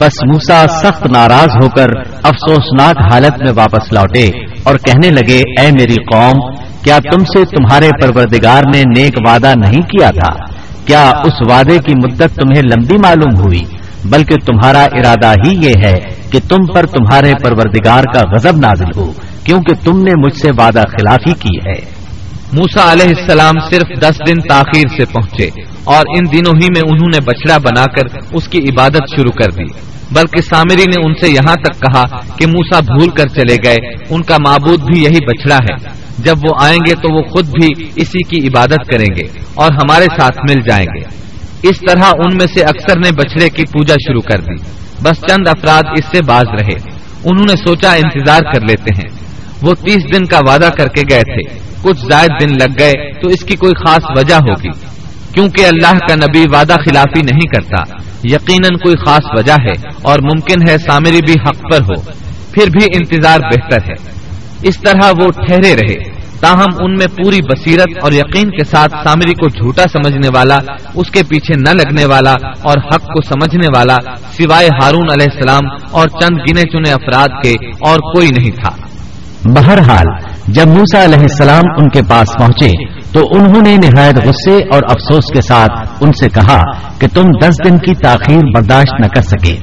بس موسا سخت ناراض ہو کر افسوسناک حالت میں واپس لوٹے اور کہنے لگے، اے میری قوم، کیا تم سے تمہارے پروردگار نے نیک وعدہ نہیں کیا تھا؟ کیا اس وعدے کی مدت تمہیں لمبی معلوم ہوئی؟ بلکہ تمہارا ارادہ ہی یہ ہے کہ تم پر تمہارے پروردگار کا غضب نازل ہو، کیونکہ تم نے مجھ سے وعدہ خلافی کی ہے۔ موسا علیہ السلام صرف دس دن تاخیر سے پہنچے اور ان دنوں ہی میں انہوں نے بچڑا بنا کر اس کی عبادت شروع کر دی۔ بلکہ سامری نے ان سے یہاں تک کہا کہ موسا بھول کر چلے گئے، ان کا معبود بھی یہی بچڑا ہے۔ جب وہ آئیں گے تو وہ خود بھی اسی کی عبادت کریں گے اور ہمارے ساتھ مل جائیں گے۔ اس طرح ان میں سے اکثر نے بچڑے کی پوجا شروع کر دی۔ بس چند افراد اس سے باز رہے۔ انہوں نے سوچا انتظار کر لیتے ہیں۔ وہ تیس دن کا وعدہ کر کے گئے تھے۔ کچھ زائد دن لگ گئے تو اس کی کوئی خاص وجہ ہوگی، کیونکہ اللہ کا نبی وعدہ خلافی نہیں کرتا۔ یقیناً کوئی خاص وجہ ہے اور ممکن ہے سامری بھی حق پر ہو، پھر بھی انتظار بہتر ہے۔ اس طرح وہ ٹھہرے رہے، تاہم ان میں پوری بصیرت اور یقین کے ساتھ سامری کو جھوٹا سمجھنے والا، اس کے پیچھے نہ لگنے والا اور حق کو سمجھنے والا سوائے ہارون علیہ السلام اور چند گنے چنے افراد کے اور کوئی نہیں تھا۔ بہرحال جب موسا علیہ السلام ان کے پاس پہنچے تو انہوں نے نہایت غصے اور افسوس کے ساتھ ان سے کہا کہ تم دس دن کی تاخیر برداشت نہ کر سکے۔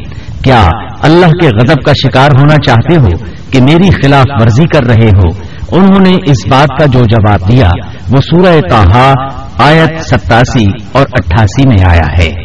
کیا اللہ کے غضب کا شکار ہونا چاہتے ہو کہ میری خلاف ورزی کر رہے ہو؟ انہوں نے اس بات کا جو جواب دیا، وہ سورہ کہا آیت ستاسی اور اٹھاسی میں آیا ہے۔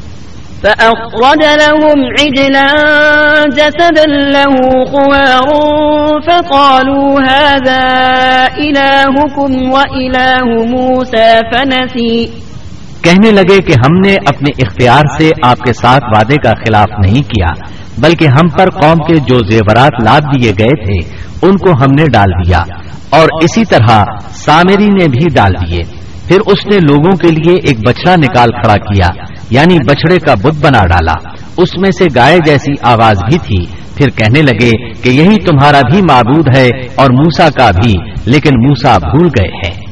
فأخرج لهم عجلا جسدا له خوار فقالوا هذا إلهكم وإله موسى فنسي. کہنے لگے کہ ہم نے اپنے اختیار سے آپ کے ساتھ وعدے کا خلاف نہیں کیا، بلکہ ہم پر قوم کے جو زیورات لاد دیے گئے تھے، ان کو ہم نے ڈال دیا۔ اور اسی طرح سامری نے بھی ڈال دیے۔ پھر اس نے لوگوں کے لیے ایک بچڑا نکال کھڑا کیا۔ یعنی بچڑے کا بت بنا ڈالا۔ اس میں سے گائے جیسی آواز بھی تھی۔ پھر کہنے لگے کہ یہی تمہارا بھی معبود ہے اور موسا کا بھی لیکن موسا بھول گئے ہیں۔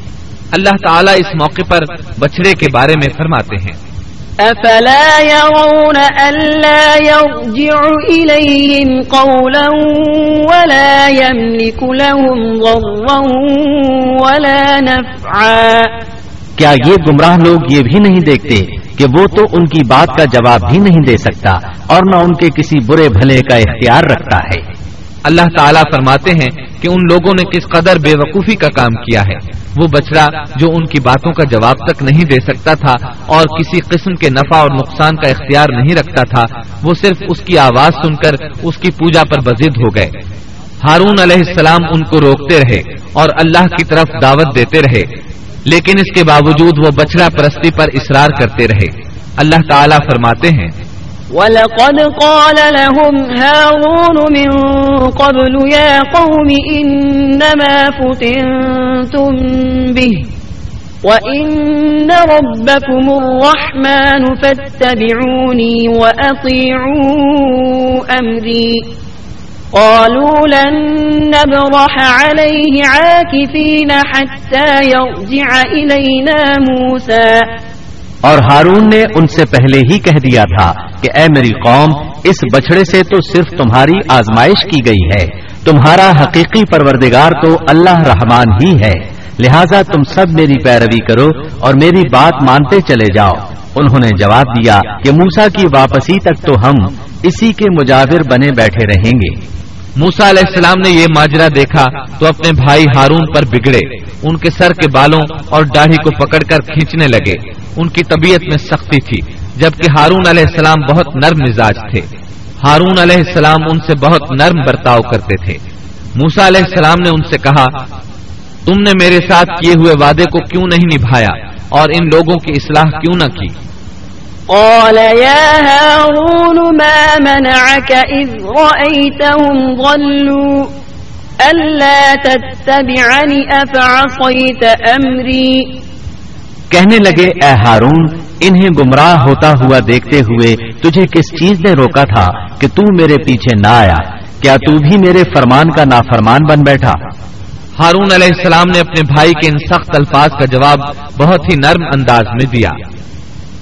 اللہ تعالیٰ اس موقع پر بچڑے کے بارے میں فرماتے ہیں۔ أفلا يرون ألا يرجع إليهم قولا ولا يملك لهم ضرا ولا نفعا۔ کیا یہ گمراہ لوگ یہ بھی نہیں دیکھتے کہ وہ تو ان کی بات کا جواب بھی نہیں دے سکتا اور نہ ان کے کسی برے بھلے کا اختیار رکھتا ہے۔ اللہ تعالیٰ فرماتے ہیں کہ ان لوگوں نے کس قدر بے وقوفی کا کام کیا ہے۔ وہ بچڑا جو ان کی باتوں کا جواب تک نہیں دے سکتا تھا اور کسی قسم کے نفع اور نقصان کا اختیار نہیں رکھتا تھا، وہ صرف اس کی آواز سن کر اس کی پوجا پر بزد ہو گئے۔ ہارون علیہ السلام ان کو روکتے رہے اور اللہ کی طرف دعوت دیتے رہے۔ لیکن اس کے باوجود وہ بچڑا پرستی پر اصرار کرتے رہے۔ اللہ تعالیٰ فرماتے ہیں، ولقد قال لهم هارون من قبل يا قوم إنما فتنتم به وإن ربكم الرحمن فاتبعوني وأطيعوا أمري۔ قالوا لن نبرح عليه عاكفين حتى يرجع إلينا موسى. اور ہارون نے ان سے پہلے ہی کہہ دیا تھا کہ اے میری قوم، اس بچڑے سے تو صرف تمہاری آزمائش کی گئی ہے۔ تمہارا حقیقی پروردگار تو اللہ رحمان ہی ہے۔ لہذا تم سب میری پیروی کرو اور میری بات مانتے چلے جاؤ۔ انہوں نے جواب دیا کہ موسا کی واپسی تک تو ہم اسی کے مجاور بنے بیٹھے رہیں گے۔ موسا علیہ السلام نے یہ ماجرا دیکھا تو اپنے بھائی ہارون پر بگڑے۔ ان کے سر کے بالوں اور داڑھی کو پکڑ کر کھینچنے لگے۔ ان کی طبیعت میں سختی تھی، جبکہ ہارون علیہ السلام بہت نرم مزاج تھے۔ ہارون علیہ السلام ان سے بہت نرم برتاؤ کرتے تھے۔ موسا علیہ السلام نے ان سے کہا، تم نے میرے ساتھ کیے ہوئے وعدے کو کیوں نہیں نبھایا؟ اور ان لوگوں کی اصلاح کیوں نہ کی؟ قال يا هارون ما منعك إذ رأيتهم ضلوا ألا تتبعني أفعصيت أمري؟ کہنے لگے اے ہارون انہیں گمراہ ہوتا ہوا دیکھتے ہوئے تجھے کس چیز نے روکا تھا کہ تو میرے پیچھے نہ آیا؟ کیا تو بھی میرے فرمان کا نافرمان بن بیٹھا؟ ہارون علیہ السلام نے اپنے بھائی کے ان سخت الفاظ کا جواب بہت ہی نرم انداز میں دیا۔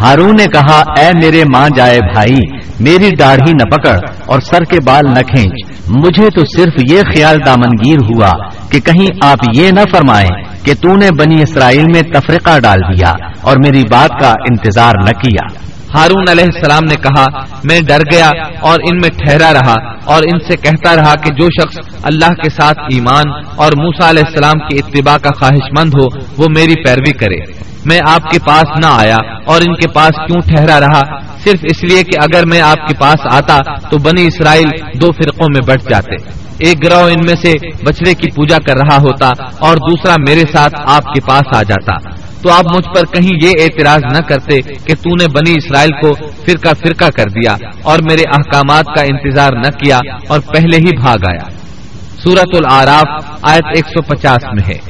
ہارون نے کہا، اے میرے ماں جائے بھائی، میری داڑھی نہ پکڑ اور سر کے بال نہ کھینچ۔ مجھے تو صرف یہ خیال دامنگیر ہوا کہ کہیں آپ یہ نہ فرمائیں کہ تو نے بنی اسرائیل میں تفریقہ ڈال دیا اور میری بات کا انتظار نہ کیا۔ ہارون علیہ السلام نے کہا، میں ڈر گیا اور ان میں ٹھہرا رہا اور ان سے کہتا رہا کہ جو شخص اللہ کے ساتھ ایمان اور موسا علیہ السلام کی اتباع کا خواہش مند ہو، وہ میری پیروی کرے۔ میں آپ کے پاس نہ آیا اور ان کے پاس کیوں ٹھہرا رہا؟ صرف اس لیے کہ اگر میں آپ کے پاس آتا تو بنی اسرائیل دو فرقوں میں بٹ جاتے۔ ایک گروہ ان میں سے بچڑے کی پوجا کر رہا ہوتا اور دوسرا میرے ساتھ آپ کے پاس آ جاتا۔ تو آپ مجھ پر کہیں یہ اعتراض نہ کرتے کہ تو نے بنی اسرائیل کو فرقہ فرقہ کر دیا اور میرے احکامات کا انتظار نہ کیا اور پہلے ہی بھاگ آیا۔ سورت العراف آیت 150 میں ہے۔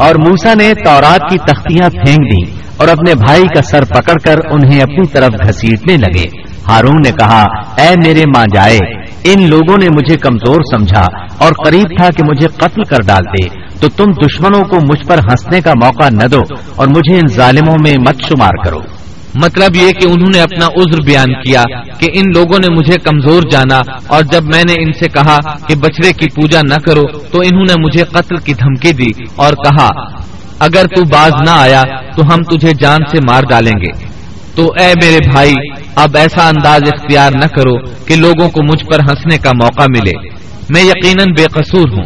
اور موسا نے تورات کی تختیاں پھینک دی اور اپنے بھائی کا سر پکڑ کر انہیں اپنی طرف گھسیٹنے لگے۔ ہارون نے کہا، اے میرے ماں جائے، ان لوگوں نے مجھے کمزور سمجھا اور قریب تھا کہ مجھے قتل کر ڈال دے۔ تو تم دشمنوں کو مجھ پر ہنسنے کا موقع نہ دو اور مجھے ان ظالموں میں مت شمار کرو۔ مطلب یہ کہ انہوں نے اپنا عذر بیان کیا کہ ان لوگوں نے مجھے کمزور جانا اور جب میں نے ان سے کہا کہ بچڑے کی پوجا نہ کرو تو انہوں نے مجھے قتل کی دھمکی دی اور کہا، اگر تو باز نہ آیا تو ہم تجھے جان سے مار ڈالیں گے۔ تو اے میرے بھائی، اب ایسا انداز اختیار نہ کرو کہ لوگوں کو مجھ پر ہنسنے کا موقع ملے۔ میں یقیناً بے قصور ہوں۔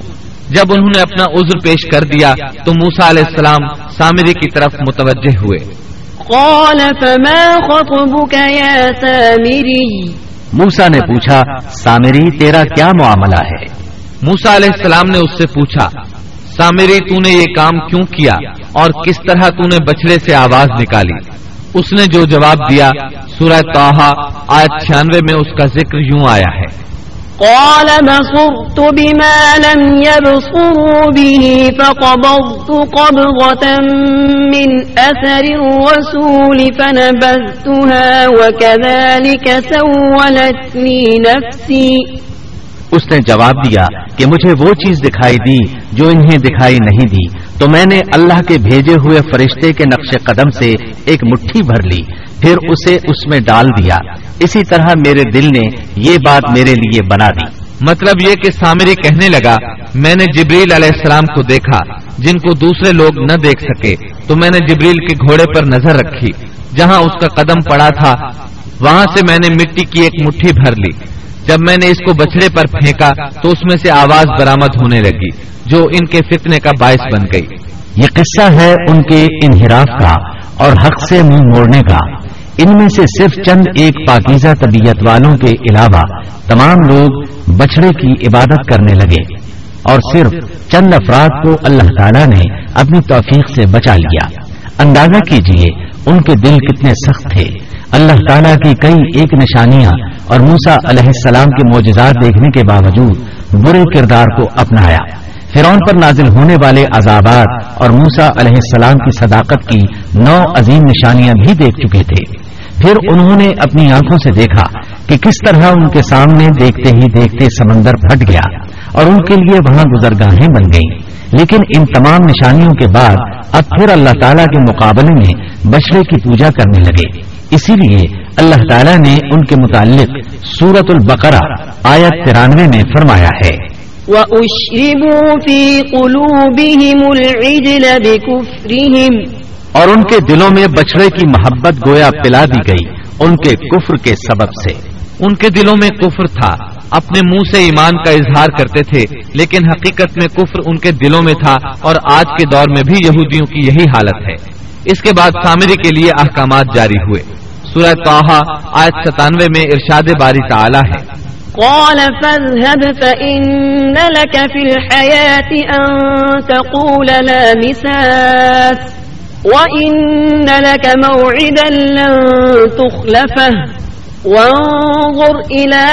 جب انہوں نے اپنا عذر پیش کر دیا تو موسا علیہ السلام سامری کی طرف متوجہ ہوئے۔ قال فما خطبك يا سامري؟ موسا نے پوچھا سامری تیرا کیا معاملہ ہے؟ موسا علیہ السلام نے اس سے پوچھا سامری تو نے یہ کام کیوں کیا اور کس طرح تو نے بچڑے سے آواز نکالی؟ اس نے جو جواب دیا سورہ توحا آج چھیانوے میں اس کا ذکر یوں آیا ہے قال بصرت بما لم يبصروا به فقبضت قبضة من أثر الرسول فنبذتها وكذلك سولت لي نفسي۔ اس نے جواب دیا کہ مجھے وہ چیز دکھائی دی جو انہیں دکھائی نہیں دی۔ تو میں نے اللہ کے بھیجے ہوئے فرشتے کے نقش قدم سے ایک مٹھی بھر لی۔ پھر اسے اس میں ڈال دیا۔ اسی طرح میرے دل نے یہ بات میرے لیے بنا دی۔ مطلب یہ کہ سامری کہنے لگا، میں نے جبریل علیہ السلام کو دیکھا، جن کو دوسرے لوگ نہ دیکھ سکے، تو میں نے جبریل کے گھوڑے پر نظر رکھی، جہاں اس کا قدم پڑا تھا۔ وہاں سے میں نے مٹی کی ایک مٹھی بھر لی۔ جب میں نے اس کو بچڑے پر پھینکا، تو اس میں سے آواز برامد ہونے لگی، جو ان کے فتنے کا باعث بن گئی۔ یہ قصہ ہے ان کے انحراف کا اور حق سے منہ موڑنے کا۔ ان میں سے صرف چند ایک پاکیزہ طبیعت والوں کے علاوہ تمام لوگ بچڑے کی عبادت کرنے لگے اور صرف چند افراد کو اللہ تعالیٰ نے اپنی توفیق سے بچا لیا۔ اندازہ کیجیے ان کے دل کتنے سخت تھے۔ اللہ تعالیٰ کی کئی ایک نشانیاں اور موسا علیہ السلام کے معجزات دیکھنے کے باوجود برے کردار کو اپنایا۔ فرون پر نازل ہونے والے عذابات اور موسا علیہ السلام کی صداقت کی نو عظیم نشانیاں بھی دیکھ چکے تھے۔ پھر انہوں نے اپنی آنکھوں سے دیکھا کہ کس طرح ان کے سامنے دیکھتے ہی دیکھتے سمندر پھٹ گیا اور ان کے لیے وہاں گزرگاہیں بن گئیں۔ لیکن ان تمام نشانیوں کے بعد اب پھر اللہ تعالیٰ کے مقابلے میں بچڑے کی پوجا کرنے لگے۔ اسی لیے اللہ تعالیٰ نے ان کے متعلق سورت البقرہ آیت ترانوے میں فرمایا ہے۔ وَأُشْرِبُوا فِي قُلُوبِهِمُ الْعِجْلَ بِكُفْرِهِمْ اور ان کے دلوں میں بچڑے کی محبت گویا پلا دی گئی ان کے کفر کے سبب سے۔ ان کے دلوں میں کفر تھا۔ اپنے منہ سے ایمان کا اظہار کرتے تھے، لیکن حقیقت میں کفر ان کے دلوں میں تھا اور آج کے دور میں بھی یہودیوں کی یہی حالت ہے۔ اس کے بعد سامری کے لیے احکامات جاری ہوئے۔ سورہ توحا آج ستانوے میں ارشاد باری تعالی ہے۔ قال فاذهب فإن لك في الحياة أن تقول لا مساس۔ وَإِنَّ لَكَ مَوْعِدًا لَن تُخْلَفَهُ. وَانظُرْ إِلَى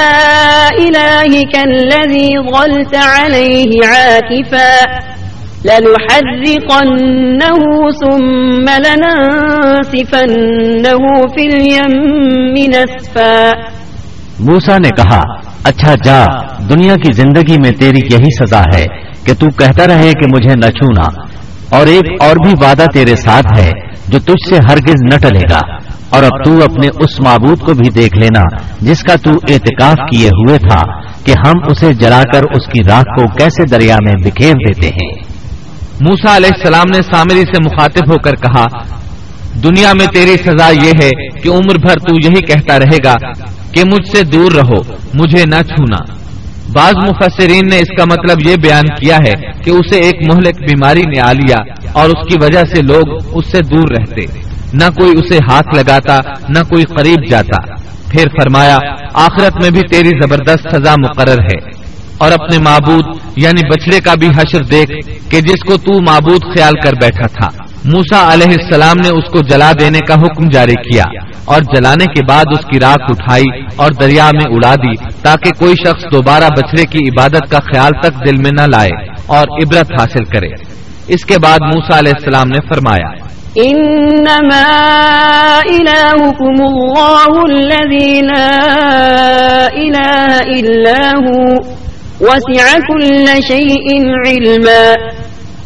إِلَٰهِكَ الَّذِي ظَلْتَ عَلَيْهِ عَاكِفًا. لَنُحَرِّقَنَّهُ ثُمَّ لَنَنسِفَنَّهُ فِي الْيَمِّ نَسْفًا. موسیٰ نے کہا اچھا جا، دنیا کی زندگی میں تیری یہی سزا ہے کہ تو کہتا رہے کہ مجھے نہ چھونا۔ اور ایک اور بھی وعدہ تیرے ساتھ ہے جو تجھ سے ہرگز نہ ٹلے گا۔ اور اب تو اپنے اس معبود کو بھی دیکھ لینا جس کا تو اعتکاف کیے ہوئے تھا کہ ہم اسے جلا کر اس کی راک کو کیسے دریا میں بکھیر دیتے ہیں۔ موسا علیہ السلام نے سامری سے مخاطب ہو کر کہا، دنیا میں تیری سزا یہ ہے کہ عمر بھر تو یہی کہتا رہے گا کہ مجھ سے دور رہو، مجھے نہ چھونا۔ بعض مفسرین نے اس کا مطلب یہ بیان کیا ہے کہ اسے ایک مہلک بیماری نے آ لیا اور اس کی وجہ سے لوگ اس سے دور رہتے۔ نہ کوئی اسے ہاتھ لگاتا، نہ کوئی قریب جاتا۔ پھر فرمایا، آخرت میں بھی تیری زبردست سزا مقرر ہے۔ اور اپنے معبود یعنی بچڑے کا بھی حشر دیکھ کہ جس کو تو معبود خیال کر بیٹھا تھا۔ موسا علیہ السلام نے اس کو جلا دینے کا حکم جاری کیا اور جلانے کے بعد اس کی راک اٹھائی اور دریا میں اڑا دی تاکہ کوئی شخص دوبارہ بچڑے کی عبادت کا خیال تک دل میں نہ لائے اور عبرت حاصل کرے۔ اس کے بعد موسا علیہ السلام نے فرمایا انما الهكم الله الذي لا اله إلا هو وسع كل شيء علما۔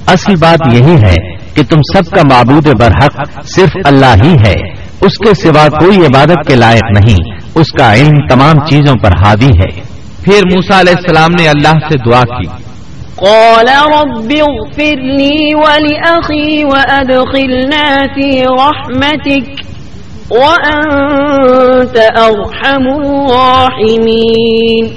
اصل بات یہی ہے کہ تم سب کا معبود برحق صرف اللہ ہی ہے۔ اس کے سوا کوئی عبادت کے لائق نہیں۔ اس کا علم تمام چیزوں پر حاوی ہے۔ پھر موسا علیہ السلام نے اللہ سے دعا کی۔ قال رب اغفر لي ولأخي وأدخلنا في رحمتك وأنت أرحم الراحمين۔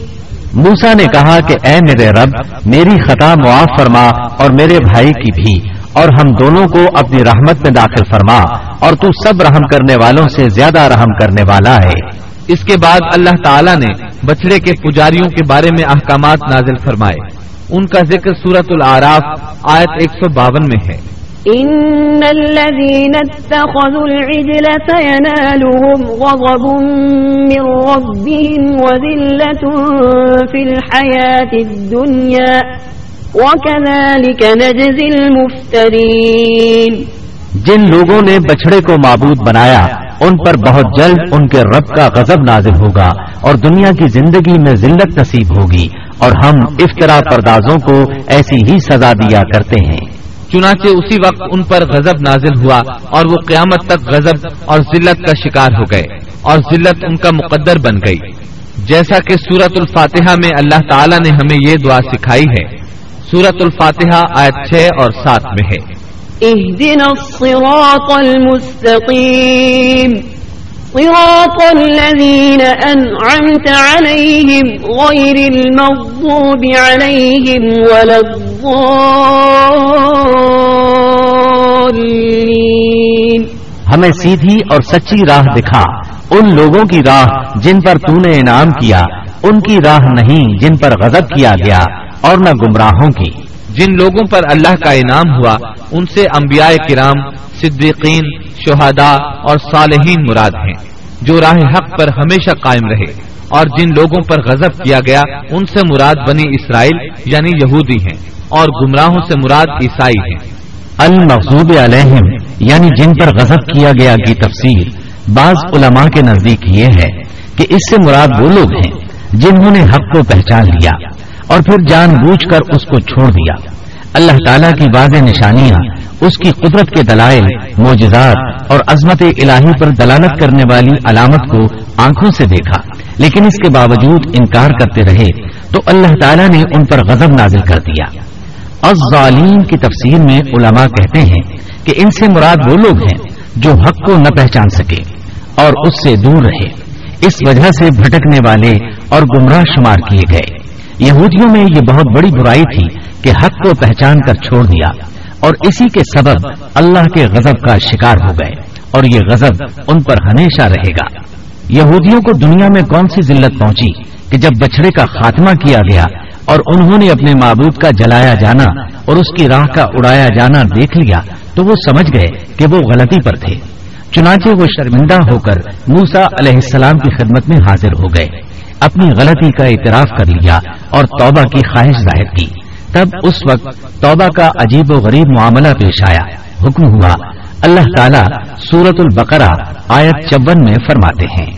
موسا نے کہا کہ اے میرے رب میری خطا معاف فرما اور میرے بھائی کی بھی۔ اور ہم دونوں کو اپنی رحمت میں داخل فرما اور تو سب رحم کرنے والوں سے زیادہ رحم کرنے والا ہے۔ اس کے بعد اللہ تعالیٰ نے بچڑے کے پجاریوں کے بارے میں احکامات نازل فرمائے۔ ان کا ذکر سورت العراف آیت ایک سو باون میں ہے۔ إن الذين اتخذوا العجل سينالهم غضب من ربهم وذلة في الحياة الدنيا۔ وكذلك نجزي المفترين جن لوگوں نے بچڑے کو معبود بنایا ان پر بہت جلد ان کے رب کا غضب نازل ہوگا اور دنیا کی زندگی میں ذلت نصیب ہوگی اور ہم افطرا پردازوں کو ایسی ہی سزا دیا کرتے ہیں۔ چنانچہ اسی وقت ان پر غضب نازل ہوا اور وہ قیامت تک غضب اور ذلت کا شکار ہو گئے اور ذلت ان کا مقدر بن گئی۔ جیسا کہ سورت الفاتحہ میں اللہ تعالیٰ نے ہمیں یہ دعا سکھائی ہے۔ سورت الفاتحہ آیت چھ اور سات میں ہے۔ اهدنا الصراط المستقيم۔ صراط الذين أنعمت عليهم غير المغضوب عليهم ولا الضالين۔ ہمیں سیدھی اور سچی راہ دکھا۔ ان لوگوں کی راہ جن پر تو نے انعام کیا ان کی راہ نہیں جن پر غضب کیا گیا۔ اور نہ گمراہوں کی۔ جن لوگوں پر اللہ کا انعام ہوا ان سے انبیاء کرام صدیقین شہداء اور صالحین مراد ہیں جو راہ حق پر ہمیشہ قائم رہے۔ اور جن لوگوں پر غضب کیا گیا ان سے مراد بنی اسرائیل یعنی یہودی ہیں اور گمراہوں سے مراد عیسائی ہیں۔ المغضوب علیہم یعنی جن پر غضب کیا گیا کی تفسیر بعض علماء کے نزدیک یہ ہے کہ اس سے مراد وہ لوگ ہیں جنہوں نے حق کو پہچان لیا۔ اور پھر جان بوجھ کر اس کو چھوڑ دیا۔ اللہ تعالیٰ کی واضح نشانیاں، اس کی قدرت کے دلائل، معجزات اور عظمت الہی پر دلالت کرنے والی علامت کو آنکھوں سے دیکھا۔ لیکن اس کے باوجود انکار کرتے رہے تو اللہ تعالیٰ نے ان پر غضب نازل کر دیا۔ الظالین کی تفسیر میں علماء کہتے ہیں کہ ان سے مراد وہ لوگ ہیں جو حق کو نہ پہچان سکے اور اس سے دور رہے۔ اس وجہ سے بھٹکنے والے اور گمراہ شمار کیے گئے۔ یہودیوں میں یہ بہت بڑی برائی تھی کہ حق کو پہچان کر چھوڑ دیا اور اسی کے سبب اللہ کے غضب کا شکار ہو گئے اور یہ غضب ان پر ہمیشہ رہے گا۔ یہودیوں کو دنیا میں کون سی ذلت پہنچی کہ جب بچڑے کا خاتمہ کیا گیا اور انہوں نے اپنے معبود کا جلایا جانا اور اس کی راہ کا اڑایا جانا دیکھ لیا تو وہ سمجھ گئے کہ وہ غلطی پر تھے۔ چنانچہ وہ شرمندہ ہو کر موسا علیہ السلام کی خدمت میں حاضر ہو گئے۔ اپنی غلطی کا اعتراف کر لیا اور توبہ کی خواہش ظاہر کی۔ تب اس وقت توبہ کا عجیب و غریب معاملہ پیش آیا۔ حکم ہوا۔ اللہ تعالیٰ سورت البقرہ آیت چون میں فرماتے ہیں۔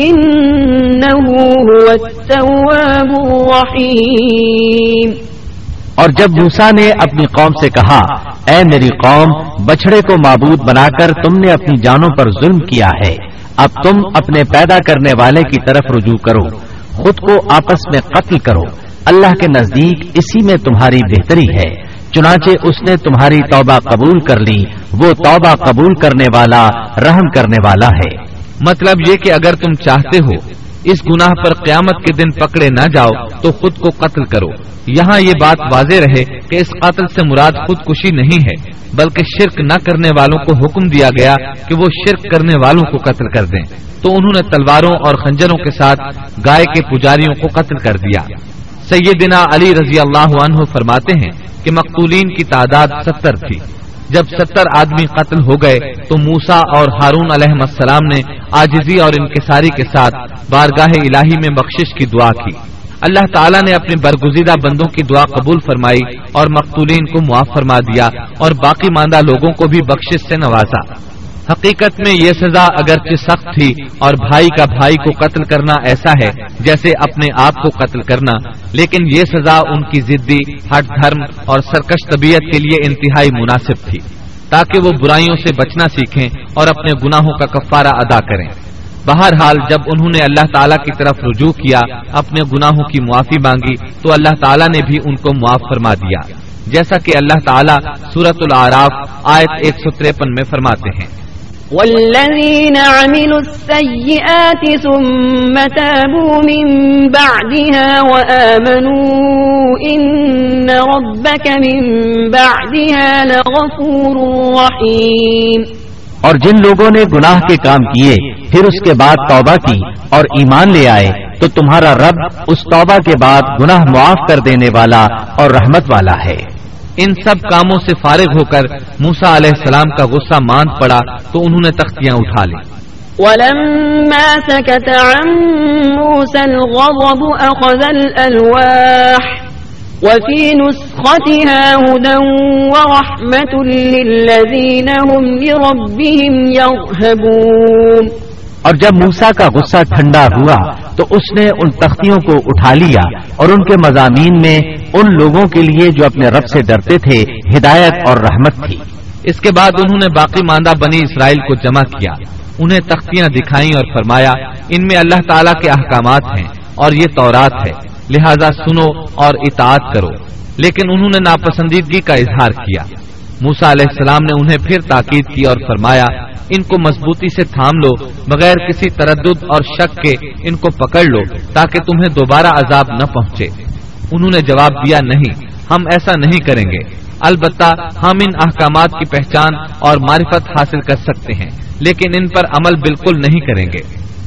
إنه هو التواب الرحيم. اور جب موسا نے اپنی قوم سے کہا، اے میری قوم بچڑے کو معبود بنا کر تم نے اپنی جانوں پر ظلم کیا ہے، اب تم اپنے پیدا کرنے والے کی طرف رجوع کرو، خود کو آپس میں قتل کرو، اللہ کے نزدیک اسی میں تمہاری بہتری ہے، چنانچہ اس نے تمہاری توبہ قبول کر لی، وہ توبہ قبول کرنے والا، رحم کرنے والا ہے۔ مطلب یہ کہ اگر تم چاہتے ہو اس گناہ پر قیامت کے دن پکڑے نہ جاؤ، تو خود کو قتل کرو۔ یہاں یہ بات واضح رہے کہ اس قتل سے مراد خودکشی نہیں ہے، بلکہ شرک نہ کرنے والوں کو حکم دیا گیا کہ وہ شرک کرنے والوں کو قتل کر دیں۔ تو انہوں نے تلواروں اور خنجروں کے ساتھ گائے کے پجاریوں کو قتل کر دیا۔ سیدنا علی رضی اللہ عنہ فرماتے ہیں کہ مقتولین کی تعداد ستر تھی۔ جب ستر آدمی قتل ہو گئے تو موسا اور ہارون علیہ السلام نے آجزی اور انکساری کے ساتھ بارگاہ الہی میں بخشش کی دعا کی۔ اللہ تعالیٰ نے اپنے برگزیدہ بندوں کی دعا قبول فرمائی اور مقتولین کو معاف فرما دیا اور باقی ماندہ لوگوں کو بھی بخشش سے نوازا۔ حقیقت میں یہ سزا اگرچہ سخت تھی اور بھائی کا بھائی کو قتل کرنا ایسا ہے جیسے اپنے آپ کو قتل کرنا، لیکن یہ سزا ان کی ضدی، ہٹ دھرم اور سرکش طبیعت کے لیے انتہائی مناسب تھی، تاکہ وہ برائیوں سے بچنا سیکھیں اور اپنے گناہوں کا کفارہ ادا کریں۔ بہرحال جب انہوں نے اللہ تعالیٰ کی طرف رجوع کیا، اپنے گناہوں کی معافی مانگی، تو اللہ تعالیٰ نے بھی ان کو معاف فرما دیا۔ جیسا کہ اللہ تعالیٰ سورت العراف آیت ایک سو تریپن میں فرماتے ہیں۔ والذين عملوا السيئات ثم تابوا من بعدها وآمنوا إن ربك من بعدها لغفور رحيم. اور جن لوگوں نے گناہ کے کام کیے، پھر اس کے بعد توبہ کی اور ایمان لے آئے، تو تمہارا رب اس توبہ کے بعد گناہ معاف کر دینے والا اور رحمت والا ہے۔ ان سب کاموں سے فارغ ہو کر موسا علیہ السلام کا غصہ مان پڑا تو انہوں نے تختیاں اٹھا لی ولما سكت عن موسى الغضب أخذ الألواح وفي نسختها هدى ورحمة للذين هم لربهم يرهبون۔ اور جب موسا کا غصہ ٹھنڈا ہوا تو اس نے ان تختیوں کو اٹھا لیا اور ان کے مضامین میں ان لوگوں کے لیے جو اپنے رب سے ڈرتے تھے، ہدایت اور رحمت تھی۔ اس کے بعد انہوں نے باقی ماندہ بنی اسرائیل کو جمع کیا۔ انہیں تختیاں دکھائیں اور فرمایا، ان میں اللہ تعالیٰ کے احکامات ہیں اور یہ تورات ہے، لہذا سنو اور اطاعت کرو۔ لیکن انہوں نے ناپسندیدگی کا اظہار کیا۔ موسا علیہ السلام نے انہیں پھر تاکید کی اور فرمایا، ان کو مضبوطی سے تھام لو، بغیر کسی تردد اور شک کے ان کو پکڑ لو، تاکہ تمہیں دوبارہ عذاب نہ پہنچے۔ انہوں نے جواب دیا نہیں، ہم ایسا نہیں کریں گے۔ البتہ ہم ان احکامات کی پہچان اور معرفت حاصل کر سکتے ہیں، لیکن ان پر عمل بالکل نہیں کریں گے۔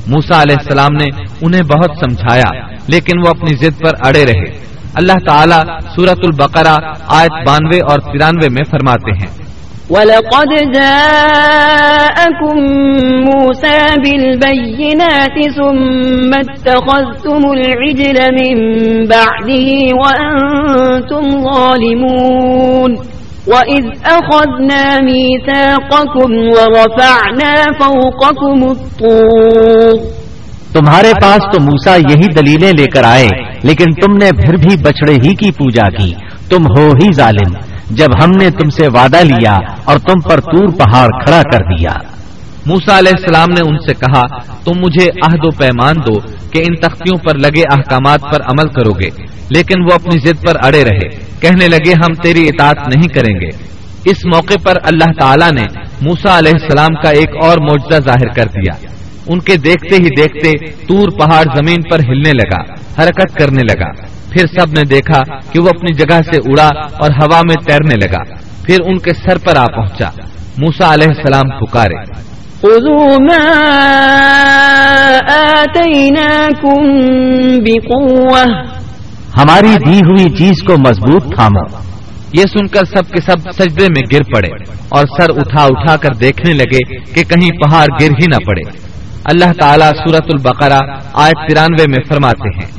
موسا علیہ السلام نے انہیں بہت سمجھایا، لیکن وہ اپنی ضد پر اڑے رہے۔ اللہ تعالیٰ سورت البقرہ آیت بانوے اور ترانوے میں فرماتے ہیں۔ وَلَقَدْ جَاءَكُم مُوسَى بِالْبَيِّنَاتِ ثُمَّ اتَّخَذْتُمُ الْعِجْلَ مِن بَعْدِهِ وَأَنتُمْ ظَالِمُونَ وَإِذْ أَخَذْنَا مِيثَاقَكُمْ وَرَفَعْنَا فَوْقَكُمُ الطُّورَ تمہارے پاس تو موسا یہی دلیلیں لے کر آئے، لیکن تم نے پھر بھی بچڑے ہی کی پوجا کی، تم ہو ہی ظالم۔ جب ہم نے تم سے وعدہ لیا اور تم پر تور پہاڑ کھڑا کر دیا۔ موسا علیہ السلام نے ان سے کہا، تم مجھے عہد و پیمان دو کہ ان تختیوں پر لگے احکامات پر عمل کرو گے، لیکن وہ اپنی ضد پر اڑے رہے۔ کہنے لگے، ہم تیری اطاعت نہیں کریں گے۔ اس موقع پر اللہ تعالیٰ نے موسا علیہ السلام کا ایک اور معجزہ ظاہر کر دیا۔ ان کے دیکھتے ہی دیکھتے تور پہاڑ زمین پر ہلنے لگا، حرکت کرنے لگا۔ پھر سب نے دیکھا کہ وہ اپنی جگہ سے اڑا اور ہوا میں تیرنے لگا۔ پھر ان کے سر پر آ پہنچا۔ موسا علیہ السلام پکارے۔ ہماری دی ہوئی چیز کو مضبوط تھامو۔ یہ سن کر سب کے سب سجدے میں گر پڑے اور سر اٹھا اٹھا کر دیکھنے لگے کہ کہیں پہاڑ گر ہی نہ پڑے۔ اللہ تعالیٰ سورت البقرہ آیت ترانوے میں فرماتے ہیں۔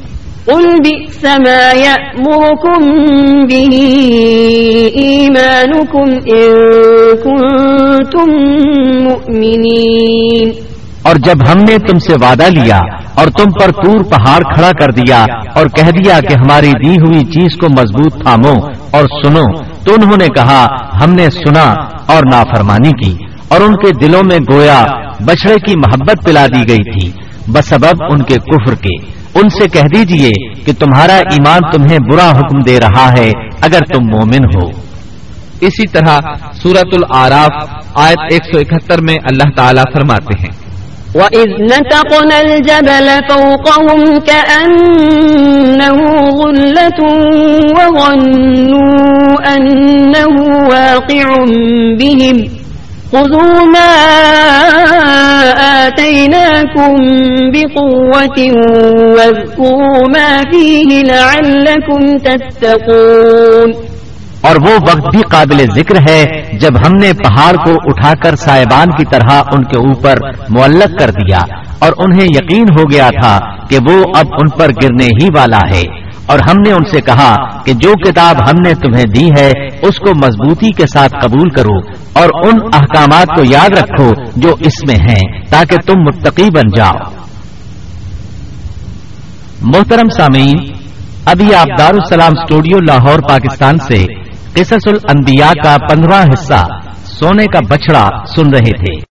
قل بئس ما يأمركم به إيمانكم إن كنتم مؤمنين اور جب ہم نے تم سے وعدہ لیا اور تم پر تور پہاڑ کھڑا کر دیا اور کہہ دیا کہ ہماری دی ہوئی چیز کو مضبوط تھامو اور سنو، تو انہوں نے کہا، ہم نے سنا اور نافرمانی کی اور ان کے دلوں میں گویا بچڑے کی محبت پلا دی گئی تھی، بسبب ان کے کفر کے۔ ان سے کہہ دیجیے کہ تمہارا ایمان تمہیں برا حکم دے رہا ہے اگر تم مومن ہو۔ اسی طرح سورت العراف آیت 171 میں اللہ تعالیٰ فرماتے ہیں۔ وَإِذْ نَتَقْنَا الْجَبَلَ فَوْقَهُمْ كَأَنَّهُ ظُلَّةٌ وَظَنُّوا أَنَّهُ واقع بِهِمْ۔ خُذُوا مَا آتَيْنَاكُمْ بِقُوَّةٍ وَاذْكُرُوا مَا فِيهِ لَعَلَّكُمْ تَتَّقُونَ. اور وہ وقت بھی قابل ذکر ہے جب ہم نے پہاڑ کو اٹھا کر سائبان کی طرح ان کے اوپر معلق کر دیا اور انہیں یقین ہو گیا تھا کہ وہ اب ان پر گرنے ہی والا ہے۔ اور ہم نے ان سے کہا کہ جو کتاب ہم نے تمہیں دی ہے، اس کو مضبوطی کے ساتھ قبول کرو اور ان احکامات کو یاد رکھو جو اس میں ہیں، تاکہ تم متقی بن جاؤ۔ محترم سامعین، ابھی آپ دارالسلام اسٹوڈیو لاہور، پاکستان سے قصص الانبیاء کا پندرہ حصہ سونے کا بچڑا سن رہے تھے۔